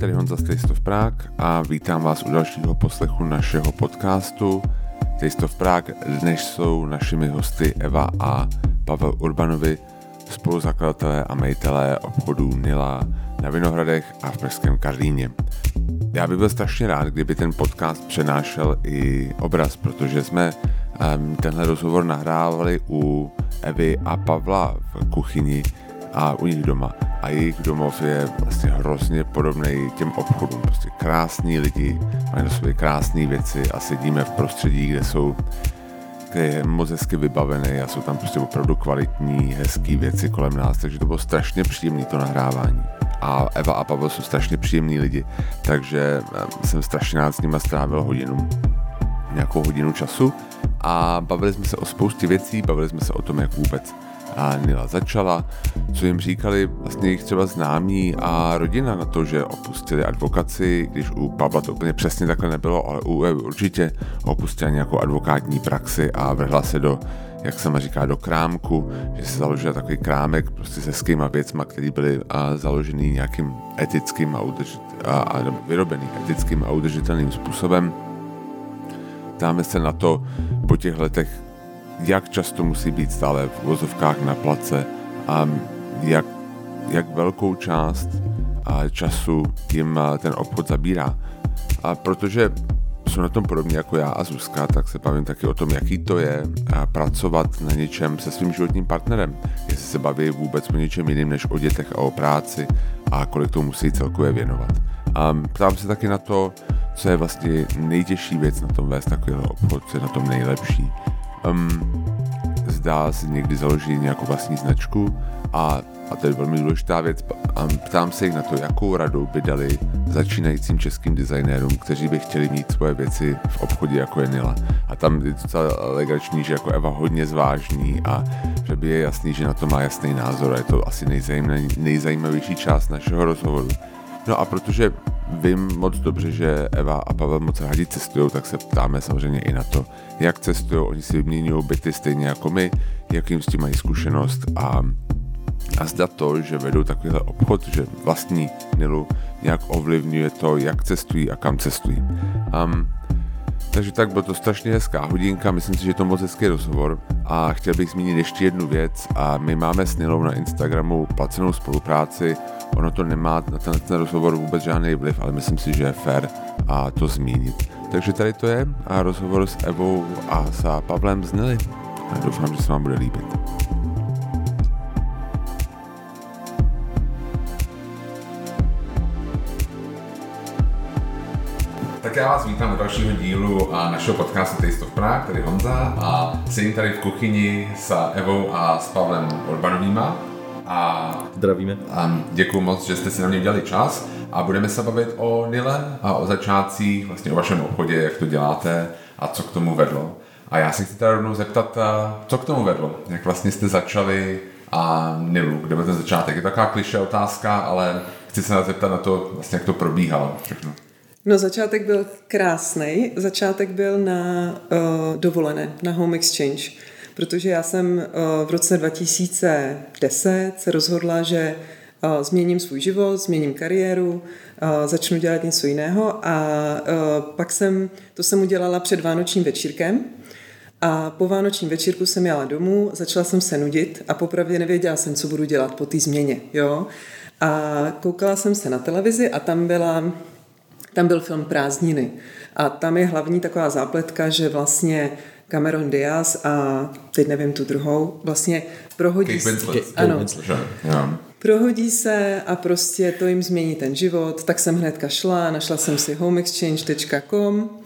tady Honza z of Prague a vítám vás u dalšího poslechu našeho podcastu of Prague. Dnes jsou našimi hosty Eva a Pavel Urbanovi, spoluzakladatelé a majitelé obchodů Nila na Vinohradech a v Pražském Karlíně. Já bych byl strašně rád, kdyby ten podcast přenášel i obraz, protože jsme tenhle rozhovor nahrávali u Evy a Pavla v kuchyni a u nich doma. A jejich domov je vlastně hrozně podobný těm obchodům. Prostě krásní lidi, mají na sobě krásné věci a sedíme v prostředí, kde jsou kde je moc hezky vybavený a jsou tam prostě opravdu kvalitní, hezké věci kolem nás, takže to bylo strašně příjemné to nahrávání. A Eva a Pavel jsou strašně příjemní lidi, takže jsem strašně rád s nimi strávil hodinu, nějakou hodinu času a bavili jsme se o spoustě věcí, bavili jsme se o tom, jak vůbec a Nila začala, co jim říkali vlastně jejich třeba známí a rodina na to, že opustili advokaci, když u Pavla to úplně přesně takhle nebylo, ale u Evy určitě opustila nějakou advokátní praxi a vrhla se do jak se říká, do krámku, že se založila takový krámek prostě se skýma věcma, které byly a, založený nějakým etickým a, udržit, a, a vyrobený etickým a udržitelným způsobem. Dáme se na to po těch letech jak často musí být stále v vozovkách na place a jak, jak velkou část času jim ten obchod zabírá. A protože jsou na tom podobně jako já a Zuzka, tak se bavím taky o tom, jaký to je pracovat na něčem se svým životním partnerem. Jestli se baví vůbec o něčem jiným než o dětech a o práci a kolik to musí celkově věnovat. A ptám se taky na to, co je vlastně nejtěžší věc na tom vést takovýhle obchod, co je na tom nejlepší um, zdá si někdy založit nějakou vlastní značku a, a to je velmi důležitá věc. A ptám se jich na to, jakou radu by dali začínajícím českým designérům, kteří by chtěli mít svoje věci v obchodě jako je Nila. A tam je docela legrační, že jako Eva hodně zvážní a že by je jasný, že na to má jasný názor a je to asi nejzajímavější část našeho rozhovoru. No a protože vím moc dobře, že Eva a Pavel moc rádi cestují, tak se ptáme samozřejmě i na to, jak cestují. Oni si vyměňují byty stejně jako my, jakým s tím mají zkušenost a, a zda to, že vedou takovýhle obchod, že vlastní Nilu nějak ovlivňuje to, jak cestují a kam cestují. Um, takže tak, bylo to strašně hezká hodinka, myslím si, že je to moc hezký rozhovor a chtěl bych zmínit ještě jednu věc a my máme s Nilou na Instagramu placenou spolupráci, ono to nemá na ten, ten rozhovor vůbec žádný vliv, ale myslím si, že je fér a to zmínit. Takže tady to je a rozhovor s Evou a s Pavlem z Nily. A doufám, že se vám bude líbit. Tak já vás vítám do dalšího dílu a našeho podcastu Taste of Prague, tady Honza a sedím tady v kuchyni s Evou a s Pavlem Urbanovýma. A, Zdravíme. A děkuji moc, že jste si na mě udělali čas a budeme se bavit o Nile a o začátcích, vlastně o vašem obchodě, jak to děláte a co k tomu vedlo. A já se chci teda rovnou zeptat, co k tomu vedlo? Jak vlastně jste začali a Nilu, kde byl ten začátek? Je taková kliše otázka, ale chci se zeptat na to, vlastně jak to probíhalo všechno. No začátek byl krásný. Začátek byl na uh, dovolené, na Home Exchange. Protože já jsem uh, v roce 2010 se rozhodla, že uh, změním svůj život, změním kariéru, uh, začnu dělat něco jiného a uh, pak jsem, to jsem udělala před Vánočním večírkem a po Vánočním večírku jsem jela domů, začala jsem se nudit a popravdě nevěděla jsem, co budu dělat po té změně, jo. A koukala jsem se na televizi a tam byla tam byl film Prázdniny. A tam je hlavní taková zápletka, že vlastně Cameron Diaz a teď nevím tu druhou, vlastně prohodí Kate Winslet. se. Ano. Prohodí se a prostě to jim změní ten život, tak jsem hnedka šla, našla jsem si homeexchange.com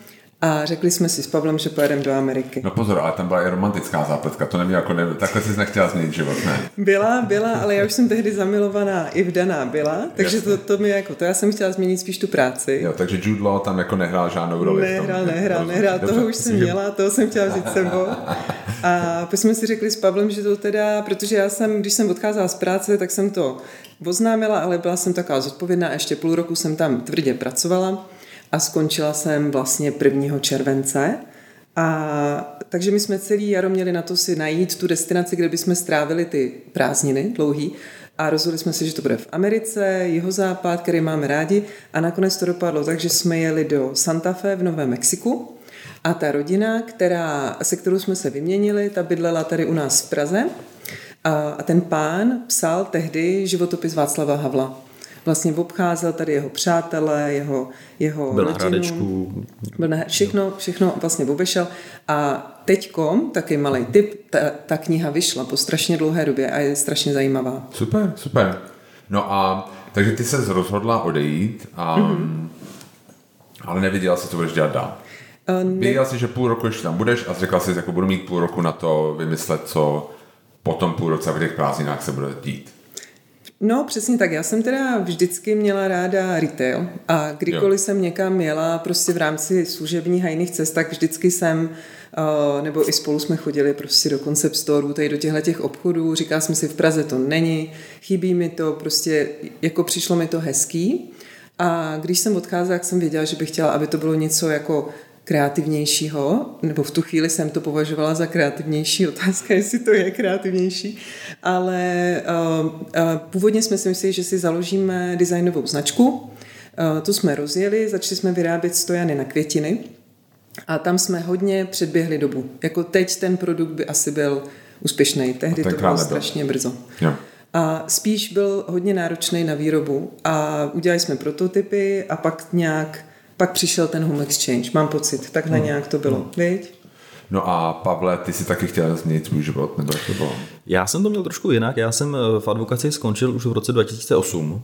a řekli jsme si s Pavlem, že pojedeme do Ameriky. No pozor, ale tam byla i romantická zápletka, to neměl jako ne, takhle jsi nechtěla změnit život, ne? Byla, byla, ale já už jsem tehdy zamilovaná i vdaná byla, takže to, to mi jako, to já jsem chtěla změnit spíš tu práci. Jo, takže Jude Law tam jako nehrál žádnou roli Nehrál, nehrál, nehrál, toho už jsem měla, toho jsem chtěla vzít sebou. A pak jsme si řekli s Pavlem, že to teda, protože já jsem, když jsem odcházela z práce, tak jsem to oznámila, ale byla jsem taková zodpovědná, ještě půl roku jsem tam tvrdě pracovala a skončila jsem vlastně 1. července. A takže my jsme celý jaro měli na to si najít tu destinaci, kde bychom strávili ty prázdniny dlouhý. A rozhodli jsme se, že to bude v Americe, jeho západ, který máme rádi. A nakonec to dopadlo tak, že jsme jeli do Santa Fe v Novém Mexiku. A ta rodina, která, se kterou jsme se vyměnili, ta bydlela tady u nás v Praze. A, a ten pán psal tehdy životopis Václava Havla vlastně obcházel tady jeho přátelé, jeho, jeho Byl rodinu. na Hradečku. Byl na, všechno, všechno vlastně obešel. A teďkom, taky malý tip, ta, ta kniha vyšla po strašně dlouhé době a je strašně zajímavá. Super, super. No a takže ty se rozhodla odejít, a, mm-hmm. ale nevěděla si, co budeš dělat dál. Uh, ne... Věděla jsi, že půl roku ještě tam budeš a řekla jsi, jako budu mít půl roku na to vymyslet, co potom půl roce v těch prázdninách se bude dít. No, přesně tak. Já jsem teda vždycky měla ráda retail a kdykoliv jo. jsem někam jela prostě v rámci služebních a jiných cest, tak vždycky jsem Uh, nebo i spolu jsme chodili prostě do concept store, tady do těchto těch obchodů. Říkala jsem si, v Praze to není, chybí mi to, prostě jako přišlo mi to hezký. A když jsem odcházela, tak jsem věděla, že bych chtěla, aby to bylo něco jako kreativnějšího, nebo v tu chvíli jsem to považovala za kreativnější otázka, jestli to je kreativnější, ale uh, uh, původně jsme si mysleli, že si založíme designovou značku, uh, tu jsme rozjeli, začali jsme vyrábět stojany na květiny a tam jsme hodně předběhli dobu. Jako teď ten produkt by asi byl úspěšný, tehdy to bylo strašně brzo. Jo. A spíš byl hodně náročný na výrobu a udělali jsme prototypy a pak nějak pak přišel ten home exchange, mám pocit, takhle hmm. nějak to bylo, hmm. viď? No a Pavle, ty si taky chtěl změnit svůj život, nebo jak to bylo? Já jsem to měl trošku jinak, já jsem eh, v advokaci skončil už v roce 2008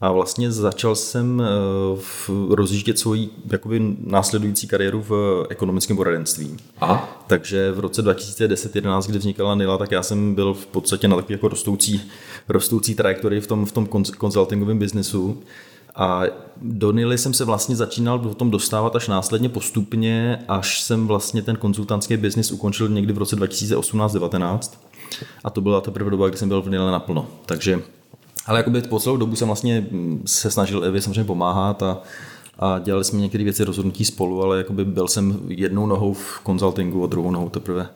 a vlastně začal jsem eh, rozjíždět svoji jakoby následující kariéru v ekonomickém poradenství. Aha. Takže v roce 2010-2011, kdy vznikala Nila, tak já jsem byl v podstatě na takový jako rostoucí, rostoucí trajektorii v tom, v tom konzultingovém biznesu. A do Nily jsem se vlastně začínal o tom dostávat až následně postupně, až jsem vlastně ten konzultantský biznis ukončil někdy v roce 2018-19. A to byla teprve doba, kdy jsem byl v Nile naplno. Takže, ale jakoby po celou dobu jsem vlastně mm, se snažil Evě samozřejmě pomáhat a, a dělali jsme některé věci rozhodnutí spolu, ale jakoby byl jsem jednou nohou v konzultingu a druhou nohou teprve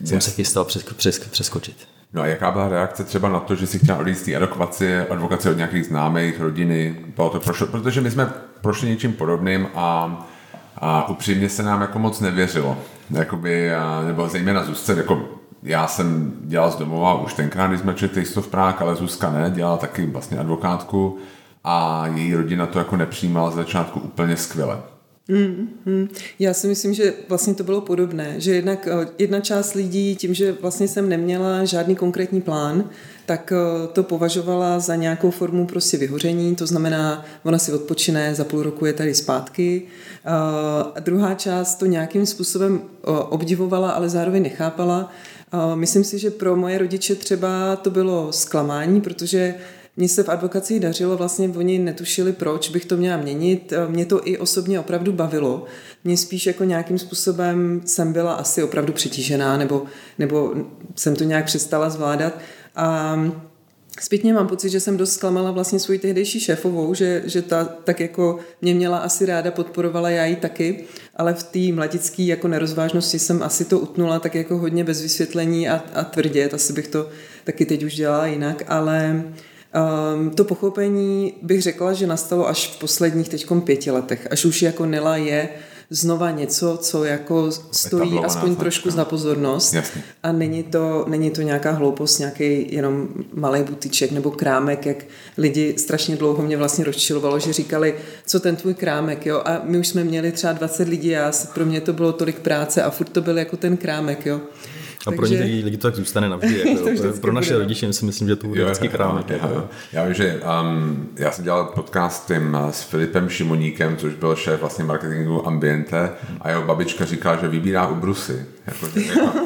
yes. jsem se chystal přes, přes, přeskočit. No a jaká byla reakce třeba na to, že si chtěl odjít z té advokace, advokace od nějakých známých, rodiny, bylo to prošlo, protože my jsme prošli něčím podobným a, a upřímně se nám jako moc nevěřilo. Jakoby, a, nebo zejména Zuzce, jako já jsem dělal z domova už tenkrát, když jsme četli v Prák, ale Zuzka ne, dělala taky vlastně advokátku a její rodina to jako nepřijímala z začátku úplně skvěle. Mm, mm. Já si myslím, že vlastně to bylo podobné, že jednak eh, jedna část lidí tím, že vlastně jsem neměla žádný konkrétní plán, tak eh, to považovala za nějakou formu prostě vyhoření, to znamená, ona si odpočine, za půl roku je tady zpátky. Eh, a druhá část to nějakým způsobem obdivovala, ale zároveň nechápala. Myslím si, že pro moje rodiče třeba to bylo zklamání, protože mně se v advokaci dařilo, vlastně oni netušili, proč bych to měla měnit. Mě to i osobně opravdu bavilo. Mě spíš jako nějakým způsobem jsem byla asi opravdu přetížená, nebo, nebo jsem to nějak přestala zvládat. A Zpětně mám pocit, že jsem dost zklamala vlastně svůj tehdejší šéfovou, že, že ta tak jako mě měla asi ráda, podporovala já ji taky, ale v té mladické jako nerozvážnosti jsem asi to utnula tak jako hodně bez vysvětlení a, a tvrdě, asi bych to taky teď už dělala jinak, ale Um, to pochopení bych řekla, že nastalo až v posledních teďkom pěti letech, až už jako Nila je znova něco, co jako stojí aspoň trošku za pozornost Jasně. a není to, není to nějaká hloupost, nějaký jenom malý butiček nebo krámek, jak lidi strašně dlouho mě vlastně rozčilovalo, že říkali, co ten tvůj krámek, jo, a my už jsme měli třeba 20 lidí a pro mě to bylo tolik práce a furt to byl jako ten krámek, jo. A pro Takže... lidi to tak zůstane navždy. Jako, pro naše bude. rodiče si myslím, že to bude vždycky krámek. Jako. Já vím, že um, já jsem dělal podcast tím uh, s Filipem Šimoníkem, což byl šéf vlastně marketingu Ambiente a jeho babička říkala, že vybírá ubrusy. Jako, jako,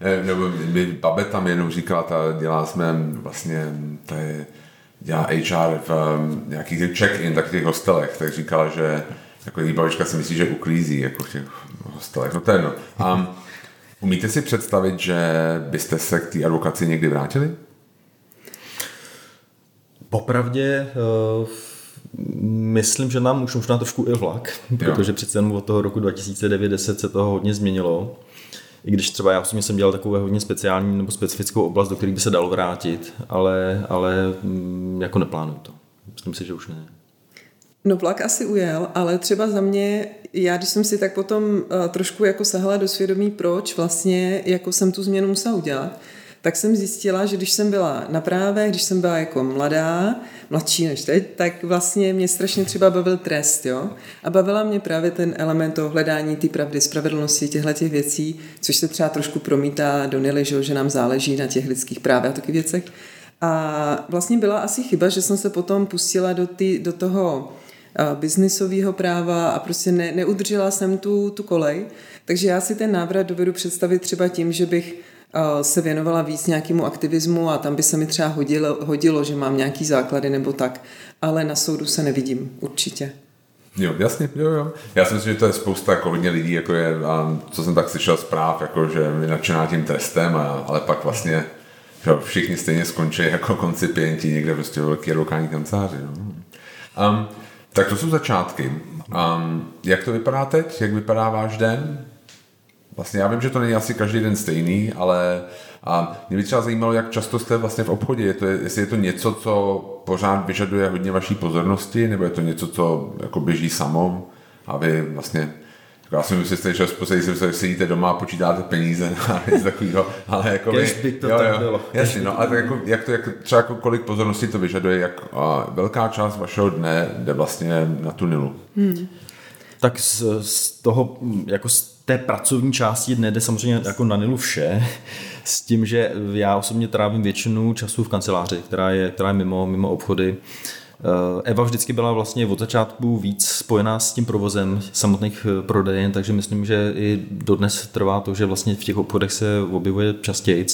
nebo mi babe tam jenom říkala, ta dělá jsme vlastně, to je, dělá HR v um, nějakých check-in, tak těch hostelech, tak říkala, že jako její babička si myslí, že uklízí jako v těch hostelech. No to je jedno. Um, Umíte si představit, že byste se k té advokaci někdy vrátili? Popravdě uh, myslím, že nám už možná trošku i vlak, protože přece jenom od toho roku 2009 se toho hodně změnilo. i když třeba já osobně jsem dělal takovou hodně speciální nebo specifickou oblast, do které by se dalo vrátit, ale, ale mm, jako neplánuju to. Myslím si, že už ne. No vlak asi ujel, ale třeba za mě, já když jsem si tak potom uh, trošku jako sahla do svědomí, proč vlastně jako jsem tu změnu musela udělat, tak jsem zjistila, že když jsem byla na práve, když jsem byla jako mladá, mladší než teď, tak vlastně mě strašně třeba bavil trest, jo. A bavila mě právě ten element toho hledání té pravdy, spravedlnosti, těchto těch věcí, což se třeba trošku promítá do Nily, že nám záleží na těch lidských právech a takových věcech. A vlastně byla asi chyba, že jsem se potom pustila do, tý, do toho biznisového práva a prostě ne, neudržela jsem tu, tu kolej. Takže já si ten návrat dovedu představit třeba tím, že bych se věnovala víc nějakému aktivismu a tam by se mi třeba hodilo, hodilo, že mám nějaký základy nebo tak, ale na soudu se nevidím, určitě. Jo, jasně, jo, jo. Já si myslím, že to je spousta jako hodně lidí, jako je, a co jsem tak slyšel zpráv, jako že je nadšená tím trestem, a, ale pak vlastně že všichni stejně skončí jako koncipienti někde prostě velký advokátní kanceláři. No. Um, tak to jsou začátky. Um, jak to vypadá teď? Jak vypadá váš den? Vlastně já vím, že to není asi každý den stejný, ale a mě by třeba zajímalo, jak často jste vlastně v obchodě. Je to, jestli je to něco, co pořád vyžaduje hodně vaší pozornosti, nebo je to něco, co jako běží samo a vy vlastně jako já si myslím, že spousta si sedíte doma a počítáte peníze a něco takového, ale jako vy, by to jo, tak jo, bylo. Jasně, no, ale jako, jak to, jak, třeba jako kolik pozornosti to vyžaduje, jak a velká část vašeho dne jde vlastně na tu Nilu. Hmm. Tak z, z toho, jako z té pracovní části dne jde samozřejmě jako na Nilu vše, s tím, že já osobně trávím většinu času v kanceláři, která je, která je mimo, mimo obchody. Eh, Eva vždycky byla vlastně od začátku víc spojená s tím provozem samotných eh, prodejen, takže myslím, že i dodnes trvá to, že vlastně v těch obchodech se objevuje častěji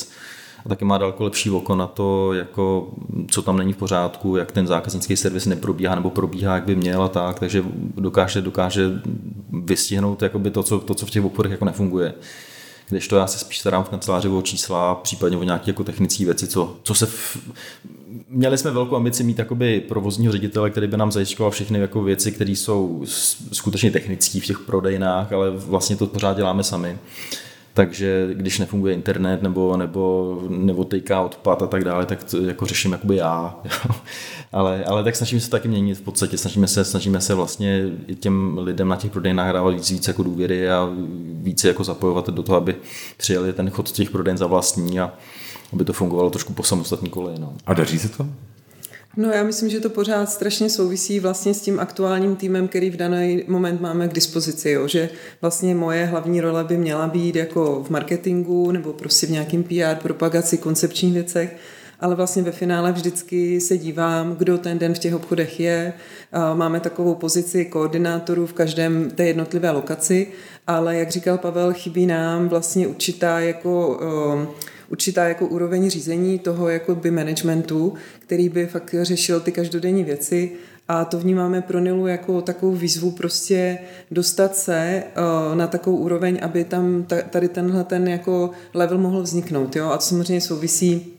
a taky má daleko lepší oko na to, jako, co tam není v pořádku, jak ten zákaznický servis neprobíhá nebo probíhá, jak by měl a tak, takže dokáže, dokáže vystihnout jakoby to, co, to, co v těch obchodech jako nefunguje. Když to já se spíš starám v kanceláři o čísla, případně o nějaké jako technické věci, co, co se v, měli jsme velkou ambici mít takoby provozního ředitele, který by nám zajišťoval všechny jako věci, které jsou skutečně technické v těch prodejnách, ale vlastně to pořád děláme sami takže když nefunguje internet nebo, nebo, nebo tejká odpad a tak dále, tak to jako řeším jakoby já. ale, ale tak snažíme se taky měnit v podstatě, snažíme se, snažíme se vlastně těm lidem na těch prodejnách dávat víc, víc jako důvěry a více jako zapojovat do toho, aby přijeli ten chod těch prodejen za vlastní a aby to fungovalo trošku po samostatní koleji. No. A daří se to? No já myslím, že to pořád strašně souvisí vlastně s tím aktuálním týmem, který v daný moment máme k dispozici, jo? že vlastně moje hlavní role by měla být jako v marketingu nebo prostě v nějakým PR, propagaci, koncepčních věcech, ale vlastně ve finále vždycky se dívám, kdo ten den v těch obchodech je. Máme takovou pozici koordinátorů v každém té jednotlivé lokaci, ale jak říkal Pavel, chybí nám vlastně určitá jako určitá jako úroveň řízení toho jako by managementu, který by fakt řešil ty každodenní věci a to vnímáme pro Nilu jako takovou výzvu prostě dostat se uh, na takovou úroveň, aby tam tady tenhle ten jako level mohl vzniknout. Jo? A to samozřejmě souvisí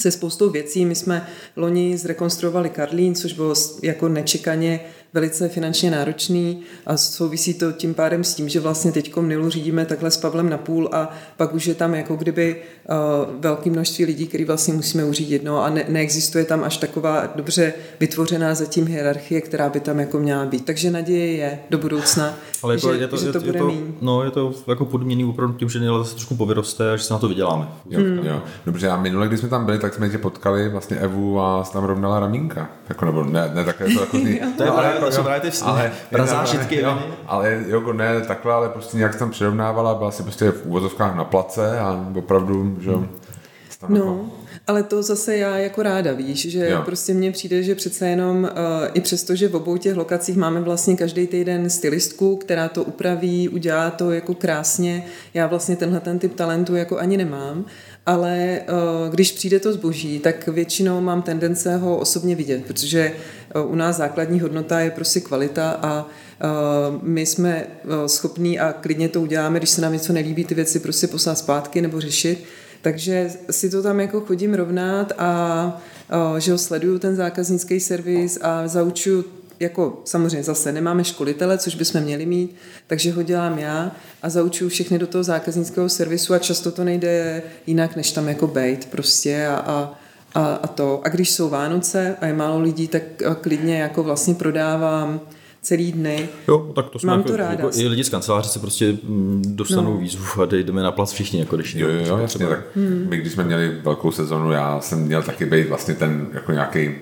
se spoustou věcí. My jsme loni zrekonstruovali Karlín, což bylo jako nečekaně velice finančně náročný a souvisí to tím pádem s tím, že vlastně teď Nilu řídíme takhle s Pavlem na půl a pak už je tam jako kdyby uh, velké množství lidí, který vlastně musíme uřídit. No a ne, neexistuje tam až taková dobře vytvořená zatím hierarchie, která by tam jako měla být. Takže naděje je do budoucna, Ale jako že, je to, že to je, bude je to, No, je to jako podmíněný opravdu tím, že Nila zase trošku povyroste a že se na to vyděláme. Jo, hmm. jo. Dobře, a minule, když jsme tam byli, tak jsme tě potkali vlastně Evu a tam rovnala ramínka. Jako, nebo ne, ne takhle to jako ty, to je no, jako, to jsou právě ty ale, prazážitky. Jo, ale jo, ne takhle, ale prostě nějak tam přirovnávala, byla si prostě v úvozovkách na place a opravdu, že hmm. No, jako... ale to zase já jako ráda, víš, že jo. prostě mně přijde, že přece jenom uh, i přesto, že v obou těch lokacích máme vlastně každý týden stylistku, která to upraví, udělá to jako krásně, já vlastně tenhle ten typ talentu jako ani nemám, ale uh, když přijde to zboží, tak většinou mám tendence ho osobně vidět, protože uh, u nás základní hodnota je prostě kvalita a uh, my jsme schopní a klidně to uděláme, když se nám něco nelíbí, ty věci prostě poslat zpátky nebo řešit. Takže si to tam jako chodím rovnat a že ho sleduju ten zákaznický servis a zaučuju jako samozřejmě zase nemáme školitele, což bychom měli mít, takže ho dělám já a zaučuju všechny do toho zákaznického servisu a často to nejde jinak, než tam jako bejt prostě a, a a, a to. A když jsou Vánoce a je málo lidí, tak klidně jako vlastně prodávám celý dny. Jo, tak to jsme Mám jako, to ráda. Jako, I lidi z kanceláře se prostě mm, dostanou no. výzvu a jdeme na plac všichni, jako když Jo, jo, jo jasně, tak hmm. my když jsme měli velkou sezonu, já jsem měl taky být vlastně ten jako nějaký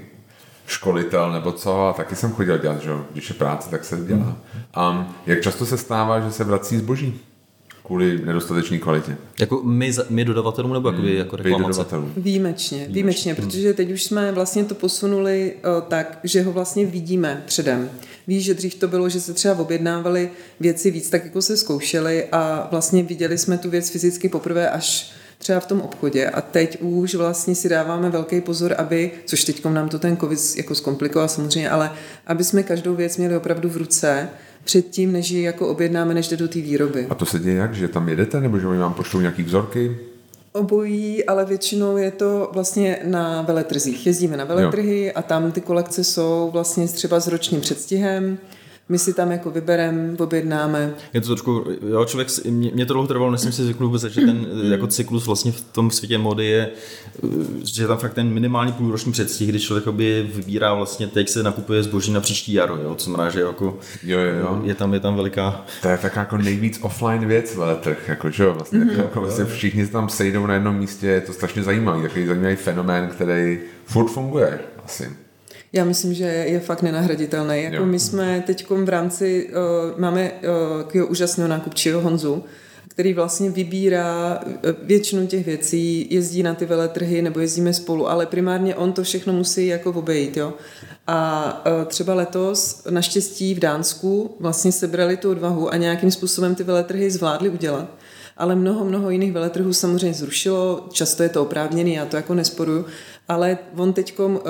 školitel nebo co, a taky jsem chodil dělat, že když je práce, tak se dělá. Hmm. Um, jak často se stává, že se vrací zboží? Kvůli nedostatečné kvalitě. Jako my, my dodavatelům nebo jako, hmm, jako reklamace? Výjimečně, výjimečně, výjimečně, protože teď už jsme vlastně to posunuli o, tak, že ho vlastně vidíme předem. Víš, že dřív to bylo, že se třeba objednávali věci víc, tak jako se zkoušeli a vlastně viděli jsme tu věc fyzicky poprvé až třeba v tom obchodě a teď už vlastně si dáváme velký pozor, aby, což teď nám to ten covid jako zkomplikoval samozřejmě, ale aby jsme každou věc měli opravdu v ruce, předtím, než ji jako objednáme, než jde do té výroby. A to se děje jak? Že tam jedete, nebo že oni vám pošlou nějaký vzorky? Obojí, ale většinou je to vlastně na veletrzích. Jezdíme na veletrhy jo. a tam ty kolekce jsou vlastně třeba s ročním předstihem my si tam jako vybereme, objednáme. Je to trošku, jo, člověk, mě, mě to dlouho trvalo, než jsem si zvykl vůbec, že ten jako cyklus vlastně v tom světě mody je, že je tam fakt ten minimální půlroční předstih, kdy člověk by vybírá vlastně, teď se nakupuje zboží na příští jaro, jo, co znamená, že jako jo, jo, jo. Je, tam, je tam veliká... To je taková jako nejvíc offline věc veletrh, jako, že jo, vlastně, mm-hmm. jako, vlastně všichni se tam sejdou na jednom místě, je to strašně zajímavý, takový zajímavý fenomén, který furt funguje asi. Já myslím, že je fakt nenahraditelný. Jako my jsme teď v rámci, uh, máme uh, úžasného nákupčího Honzu, který vlastně vybírá eh, většinu těch věcí, jezdí na ty veletrhy nebo jezdíme spolu, ale primárně on to všechno musí jako obejít. Jo? A třeba letos naštěstí v Dánsku vlastně sebrali tu odvahu a nějakým způsobem ty veletrhy zvládli udělat ale mnoho, mnoho jiných veletrhů samozřejmě zrušilo, často je to oprávněný, já to jako nesporuju, ale on teď uh,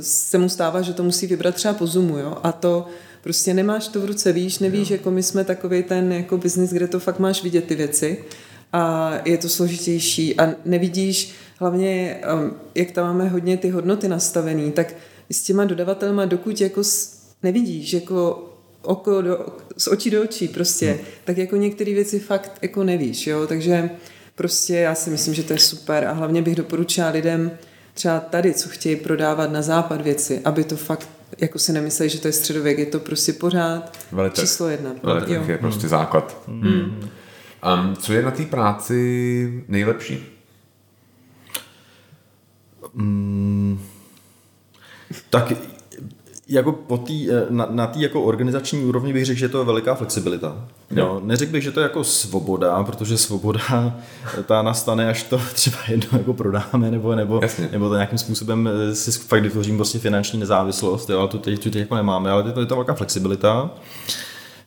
se mu stává, že to musí vybrat třeba po Zoomu, jo, a to prostě nemáš to v ruce, víš, nevíš, jo. jako my jsme takový ten jako biznis, kde to fakt máš vidět ty věci a je to složitější a nevidíš hlavně, um, jak tam máme hodně ty hodnoty nastavený, tak s těma dodavatelma, dokud jako nevidíš, jako oko do, z očí do očí prostě, hmm. tak jako některé věci fakt jako nevíš, jo, takže prostě já si myslím, že to je super a hlavně bych doporučila lidem třeba tady, co chtějí prodávat na západ věci, aby to fakt jako si nemysleli, že to je středověk, je to prostě pořád Veletrh. číslo jedna. Veletrh jo. je prostě hmm. základ. Hmm. Um, co je na té práci nejlepší? Hmm. Tak jako po tý, eh, na, na té jako organizační úrovni bych řekl, že to je veliká flexibilita. No. neřekl bych, že to je jako svoboda, protože svoboda eh, ta nastane, až to třeba jedno jako prodáme, nebo, nebo, nebo to nějakým způsobem eh, si fakt vytvořím prostě finanční nezávislost, jo, ale tu teď, tu teď jako nemáme, ale to je to velká flexibilita.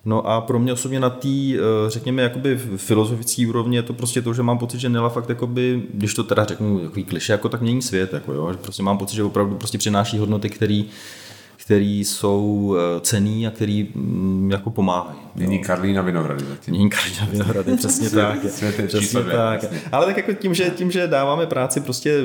No a pro mě osobně na té, řekněme, jakoby filozofické úrovni je to prostě to, že mám pocit, že Nela fakt jakoby, když to teda řeknu takový kliše, jako tak mění svět, jako jo, že prostě mám pocit, že opravdu prostě přináší hodnoty, které který jsou eh, cený a který mm, jako pomáhají. Nyní Karlína Vinohrady. Nyní Karlína Vinohrady, přesně tak. přesně tak. Ale tak jako tím, že, tím, že dáváme práci prostě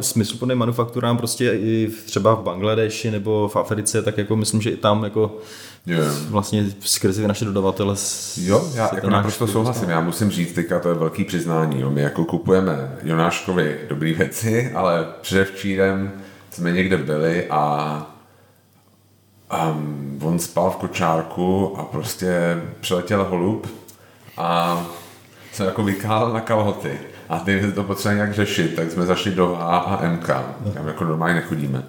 smysluplným manufakturám prostě i třeba v Bangladeši nebo v Africe, tak jako myslím, že i tam jako Jo. Vlastně skrze naše dodavatele. Jo, já jako naprosto souhlasím. Já musím říct, teďka to je velký přiznání. Jo. My jako kupujeme Jonáškovi dobrý věci, ale předevčírem jsme někde byli a Um, on spal v kočárku a prostě přiletěl holub a se jako vykál na kalhoty. A ty to potřeba nějak řešit, tak jsme zašli do H&M, tam jako normálně nechodíme.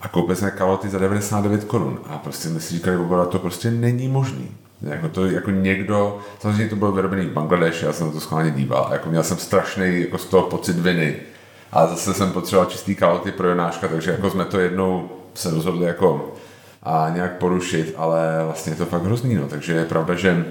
A koupili jsme kalhoty za 99 korun. A prostě my si říkali, že to prostě není možný. Jako to jako někdo, samozřejmě to bylo vyrobený v Bangladeši, já jsem na to schválně díval, a jako měl jsem strašný jako z toho pocit viny. A zase jsem potřeboval čistý kalhoty pro Jonáška, takže jako jsme to jednou se rozhodli jako a nějak porušit, ale vlastně je to fakt hrozný, no. takže je pravda, že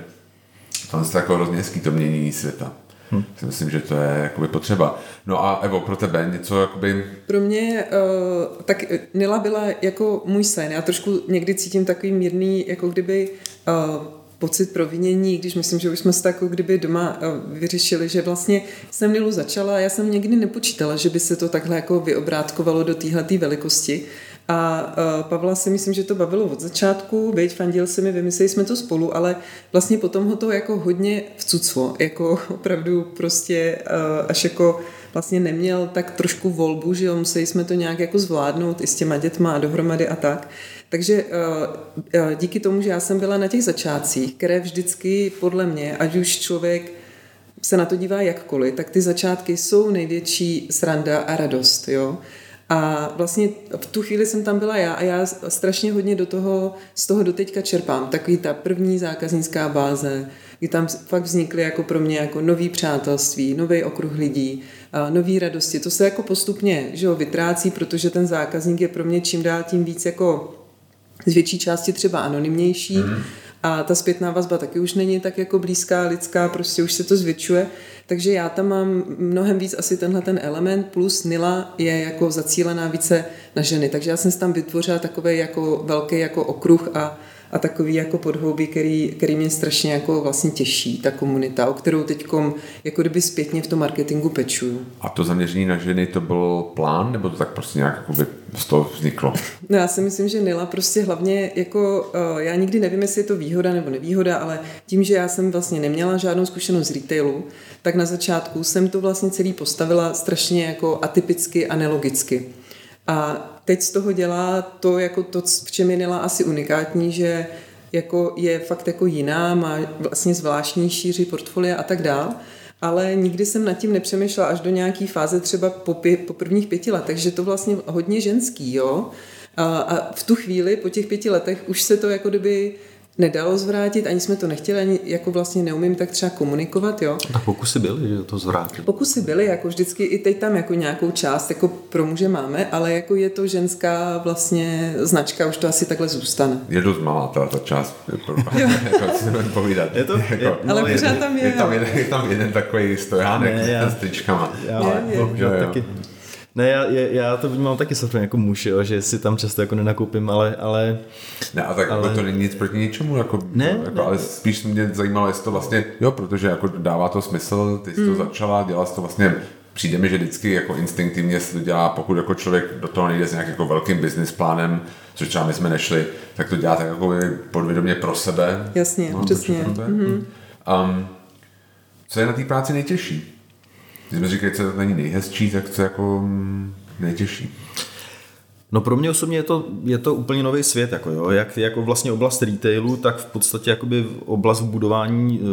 to je jako hrozně hezký to mění světa. Hmm. Myslím, že to je jakoby potřeba. No a Evo, pro tebe něco jakoby... Pro mě, uh, tak Nila byla jako můj sen. Já trošku někdy cítím takový mírný, jako kdyby uh, pocit provinění, když myslím, že už jsme se tak jako kdyby doma vyřešili, že vlastně jsem Nilu začala, já jsem někdy nepočítala, že by se to takhle jako vyobrátkovalo do téhle velikosti A uh, Pavla si myslím, že to bavilo od začátku, byť fandil se mi, vymysleli jsme to spolu, ale vlastně potom ho to jako hodně vcuclo, jako opravdu prostě uh, až jako vlastně neměl tak trošku volbu, že jo, museli jsme to nějak jako zvládnout i s těma dětma a dohromady a tak. Takže uh, díky tomu, že já jsem byla na těch začátcích, které vždycky podle mě, ať už člověk se na to dívá jakkoliv, tak ty začátky jsou největší sranda a radost, jo. A vlastně v tu chvíli jsem tam byla já a já strašně hodně do toho, z toho doteďka čerpám. Takový ta první zákaznická báze, kdy tam fakt vznikly jako pro mě jako nový přátelství, nový okruh lidí, nový radosti. To se jako postupně že jo, vytrácí, protože ten zákazník je pro mě čím dál tím víc jako z větší části třeba anonymnější mm. A ta zpětná vazba taky už není tak jako blízká, lidská, prostě už se to zvětšuje. Takže já tam mám mnohem víc asi tenhle ten element, plus Nila je jako zacílená více na ženy. Takže já jsem si tam vytvořila takový jako velký jako okruh a a takový jako podhoubí, který, který mě strašně jako vlastně těší, ta komunita, o kterou teď jako kdyby zpětně v tom marketingu pečuju. A to zaměření na ženy, to byl plán, nebo to tak prostě nějak jakoby z toho vzniklo? No já si myslím, že Nila prostě hlavně jako, eh, já nikdy nevím, jestli je to výhoda nebo nevýhoda, ale tím, že já jsem vlastně neměla žádnou zkušenost z retailu, tak na začátku jsem to vlastně celý postavila strašně jako atypicky a nelogicky. A teď z toho dělá to, jako to, v čem je Nila asi unikátní, že jako je fakt jako jiná, má vlastně zvláštní šíři portfolia a tak dál, ale nikdy jsem nad tím nepřemýšlela až do nějaké fáze třeba po, pě, po prvních pěti letech, že to vlastně hodně ženský, jo. A, a v tu chvíli, po těch pěti letech, už se to jako kdyby nedalo zvrátit, ani jsme to nechtěli, ani jako vlastně neumím tak třeba komunikovat, jo. A pokusy byly, že to zvrátit? Pokusy byly, jako vždycky i teď tam jako nějakou část jako pro muže máme, ale jako je to ženská vlastně značka, už to asi takhle zůstane. Je dost malá ta, ta část, jako si povídat. Je to, jako, je, ale no, pořád tam je. Je tam jeden, je tam jeden takový stojánek ne, já, s tričkama. Já, ale, je, je. Jo, jo. taky. Ne, já, já to vnímám taky samozřejmě jako muž, jo, že si tam často jako nenakoupím, ale... ale ne, a tak jako ale... Jako to není nic proti ničemu, jako, ne, jako, ne. ale spíš mě zajímalo, jestli to vlastně, jo, protože jako dává to smysl, ty jsi mm. to začala, dělala jsi to vlastně přijde mi, že vždycky jako instinktivně se to dělá, pokud jako člověk do toho nejde s nějakým jako velkým business plánem, což třeba my jsme nešli, tak to dělá tak jako podvědomě pro sebe. Jasně, no, přesně. Mm-hmm. Um, co je na té práci nejtěžší? Když jsme říkali, co to není nejhezčí, tak co jako mm, nejtěžší? No pro mě osobně je to, je to úplně nový svět, jako, jo. Jak, jako vlastně oblast retailu, tak v podstatě jakoby oblast budování, eh,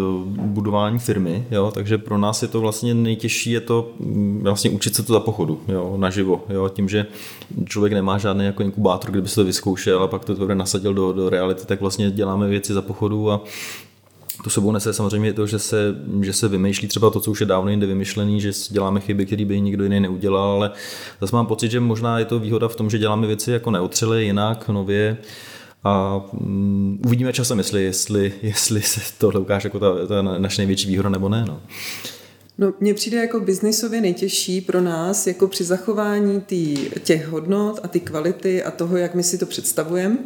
budování firmy, jo. takže pro nás je to vlastně nejtěžší, je to mm, vlastně učit se to za pochodu, jo, naživo, jo. tím, že člověk nemá žádný jako inkubátor, kde by se to vyzkoušel a pak to teprve nasadil do, do reality, tak vlastně děláme věci za pochodu a to sebou nese samozřejmě to, že se, že se vymýšlí třeba to, co už je dávno jinde vymyšlený, že děláme chyby, které by nikdo jiný neudělal, ale zase mám pocit, že možná je to výhoda v tom, že děláme věci jako neotřele, jinak, nově a um, uvidíme časem, jestli, jestli, jestli se tohle ukáže jako ta, ta naše největší výhoda nebo ne. No. No, mně přijde jako biznisově nejtěžší pro nás, jako při zachování tý, těch hodnot a ty kvality a toho, jak my si to představujeme,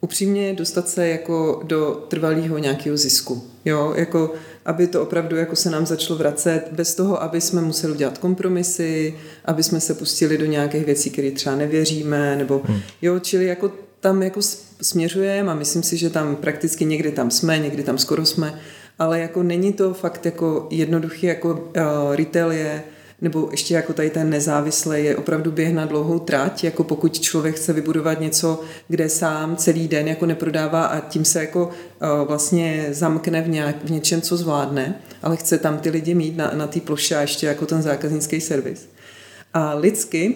upřímně dostat se jako do trvalého nějakého zisku. Jo, jako aby to opravdu jako se nám začalo vracet bez toho, aby jsme museli udělat kompromisy, aby jsme se pustili do nějakých věcí, které třeba nevěříme, nebo hmm. jo, čili jako tam jako směřujeme a myslím si, že tam prakticky někdy tam jsme, někdy tam skoro jsme, ale jako není to fakt jako jednoduchý, jako uh, retail je nebo ještě jako tady ten nezávislý je opravdu běh na dlouhou trať, jako pokud člověk chce vybudovat něco, kde sám celý den jako neprodává a tím se jako uh, vlastně zamkne v, nějak, v něčem, co zvládne, ale chce tam ty lidi mít na, na té ploše a ještě jako ten zákaznický servis. A lidsky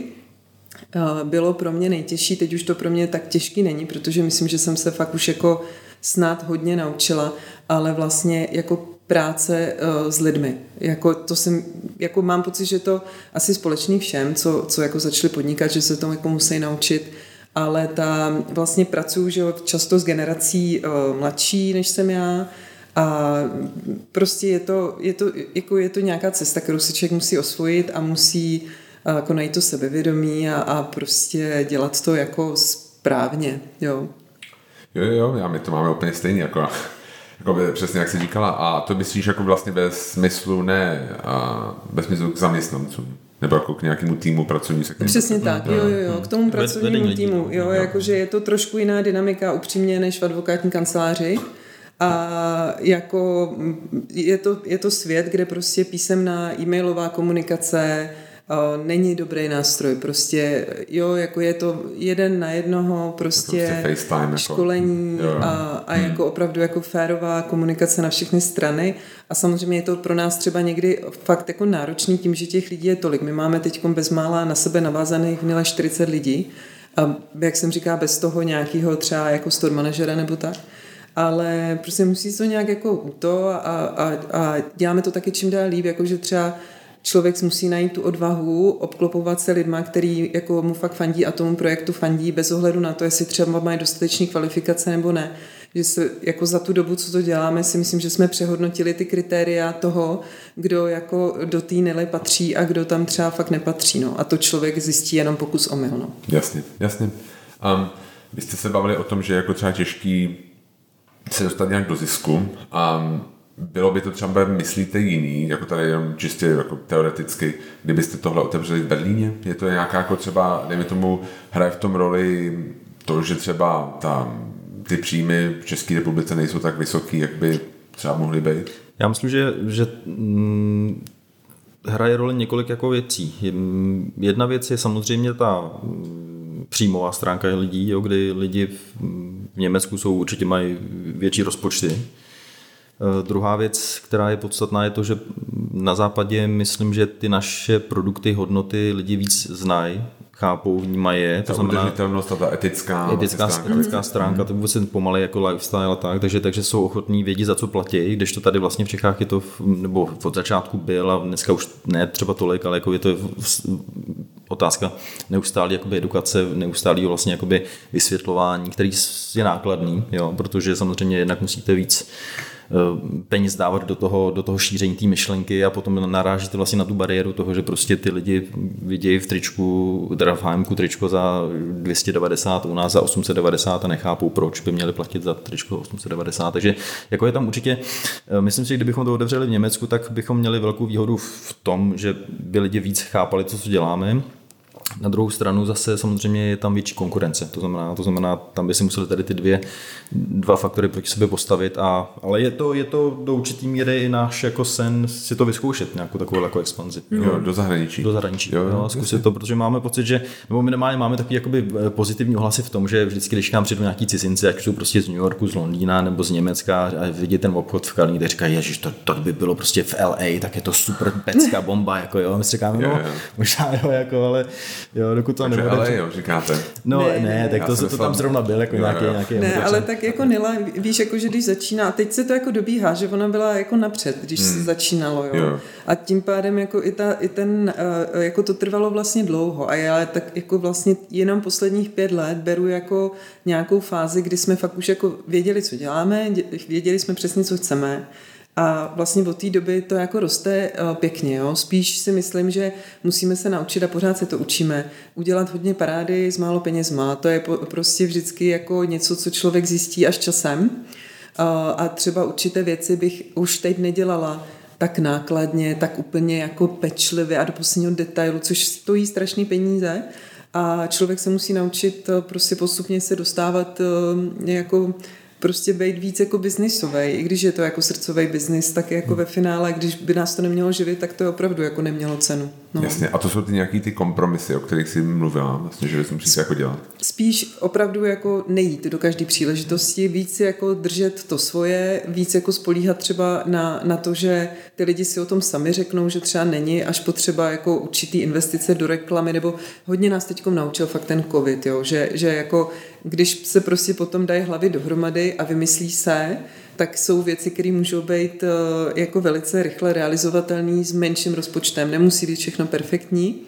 uh, bylo pro mě nejtěžší, teď už to pro mě tak těžký není, protože myslím, že jsem se fakt už jako snad hodně naučila, ale vlastně jako práce uh, s lidmi. Jako, to jsem, jako mám pocit, že to asi společný všem, co, co jako začali podnikat, že se to jako musí naučit, ale ta vlastně pracuji že často s generací uh, mladší, než jsem já, a prostě je to, je to, jako je to nějaká cesta, kterou si člověk musí osvojit a musí uh, jako najít to sebevědomí a, a prostě dělat to jako správně, jo. Jo, jo, já my to máme úplně stejně, jako Jako by, přesně jak jsi říkala, a to myslíš jako vlastně ve smyslu ne, a ve smyslu k zaměstnancům, nebo jako k nějakému týmu pracovní se Přesně tak, jo, jo, jo, k tomu pracovnímu týmu, jo, jakože je to trošku jiná dynamika upřímně než v advokátní kanceláři. A jako je to, je to svět, kde prostě písemná e-mailová komunikace, není dobrý nástroj. Prostě, jo, jako je to jeden na jednoho prostě, prostě FaceTime, jako. školení jo. a, a hmm. jako opravdu jako férová komunikace na všechny strany. A samozřejmě je to pro nás třeba někdy fakt jako náročný tím, že těch lidí je tolik. My máme teď bezmála na sebe navázaných v 40 lidí a jak jsem říká, bez toho nějakého třeba jako store manažera nebo tak ale prostě musí to nějak jako to a, a, a děláme to taky čím dál líp, jakože třeba člověk musí najít tu odvahu, obklopovat se lidma, který jako mu fakt fandí a tomu projektu fandí bez ohledu na to, jestli třeba mají dostatečné kvalifikace nebo ne. Že se, jako za tu dobu, co to děláme, si myslím, že jsme přehodnotili ty kritéria toho, kdo jako do té nely patří a kdo tam třeba fakt nepatří. No. A to člověk zjistí jenom pokus o No. Jasně, jasně. Um, vy jste se bavili o tom, že jako třeba těžký se dostat nějak do zisku. Um, bylo by to třeba, myslíte, jiný, jako tady jenom čistě jako teoreticky, kdybyste tohle otevřeli v Berlíně? Je to nějaká jako třeba, dejme tomu, hraje v tom roli to, že třeba ta, ty příjmy v České republice nejsou tak vysoký, jak by třeba mohly být? Já myslím, že, že mm, hraje roli několik jako věcí. Jedna věc je samozřejmě ta mm, příjmová stránka lidí, jo, kdy lidi v, Německu jsou určitě mají větší rozpočty, druhá věc, která je podstatná, je to, že na západě myslím, že ty naše produkty, hodnoty lidi víc znají, chápou, vnímají je. To ta znamená, udržitelnost a ta etická, etická, stránka, etická stránka, to vůbec pomalej jako lifestyle a tak, takže, takže jsou ochotní vědět, za co platí, když to tady vlastně v Čechách je to, nebo od začátku byl a dneska už ne třeba tolik, ale jako je to otázka neustálé jakoby edukace, neustálého vlastně jakoby vysvětlování, který je nákladný, jo, protože samozřejmě jednak musíte víc Eh, peněz dávat do toho, do toho šíření té myšlenky a potom narážíte vlastně na tu bariéru toho, že prostě ty lidi vidějí v tričku, teda v HMku tričko za 290, u nás za 890 a nechápou, proč by měli platit za tričko 890. Takže jako je tam určitě, eh, myslím si, že kdybychom to otevřeli v Německu, tak bychom měli velkou výhodu v tom, že by lidi víc chápali, co děláme na druhou stranu zase samozřejmě je tam větší konkurence, to znamená, to znamená tam by si museli tady ty dvě, dva faktory proti sobě postavit, a, ale je to, je to do určitý míry i náš jako sen si to vyzkoušet, nějakou takovou jako expanzi. Jo, jo, do zahraničí. Do zahraničí, jo, jo, zkusit jasně. to, protože máme pocit, že, nebo minimálně máme takový jakoby eh, pozitivní ohlasy v tom, že vždycky, když nám přijdou nějaký cizinci, ať jsou prostě z New Yorku, z Londýna nebo z Německa a vidí ten obchod v Kalní, tak říkají, že to, to by bylo prostě v LA, tak je to super pecká bomba, jako jo, my si říkáme, no, možná jo, jako, ale Jo, dokud to nebude. Ale jo, říkáte. No ne, ne tak to, to tam zrovna byl jako jo, nějaký, jo. nějaký Ne, ale tak jako Nila, víš, jako že když začíná, teď se to jako dobíhá, že ona byla jako napřed, když hmm. se začínalo, jo. jo. A tím pádem jako i, ta, i ten, eh, jako to trvalo vlastně dlouho a já tak jako vlastně jenom posledních pět let beru jako nějakou fázi, kdy jsme fakt už jako věděli, co děláme, věděli jsme přesně, co chceme a vlastně od té doby to jako roste eh, pěkně. Jo? Spíš si myslím, že musíme se naučit a pořád se to učíme. Udělat hodně parády s málo penězma. To je prostě vždycky jako něco, co člověk zjistí až časem. Eh, a třeba určité věci bych už teď nedělala tak nákladně, tak úplně jako pečlivě a do posledního detailu, což stojí strašný peníze. A člověk se musí naučit eh, prostě postupně se dostávat jako prostě být víc jako biznisový, i když je to jako srdcový biznis, tak jako ve finále, když by nás to nemělo živit, tak to je opravdu jako nemělo cenu. No. Jasně, a to jsou ty nějaký ty kompromisy, o kterých jsi mluvila, vlastně, že si musíte jako dělat. Spíš opravdu jako nejít do každé příležitosti, víc jako držet to svoje, víc jako spolíhat třeba na, na to, že ty lidi si o tom sami řeknou, že třeba není až potřeba jako určitý investice do reklamy, nebo hodně nás teď naučil fakt ten covid, jo, že, že jako když se prostě potom dají hlavy dohromady a vymyslí se, tak jsou věci, které můžou být eh, jako velice rychle realizovatelné s menším rozpočtem. Nemusí být všechno perfektní.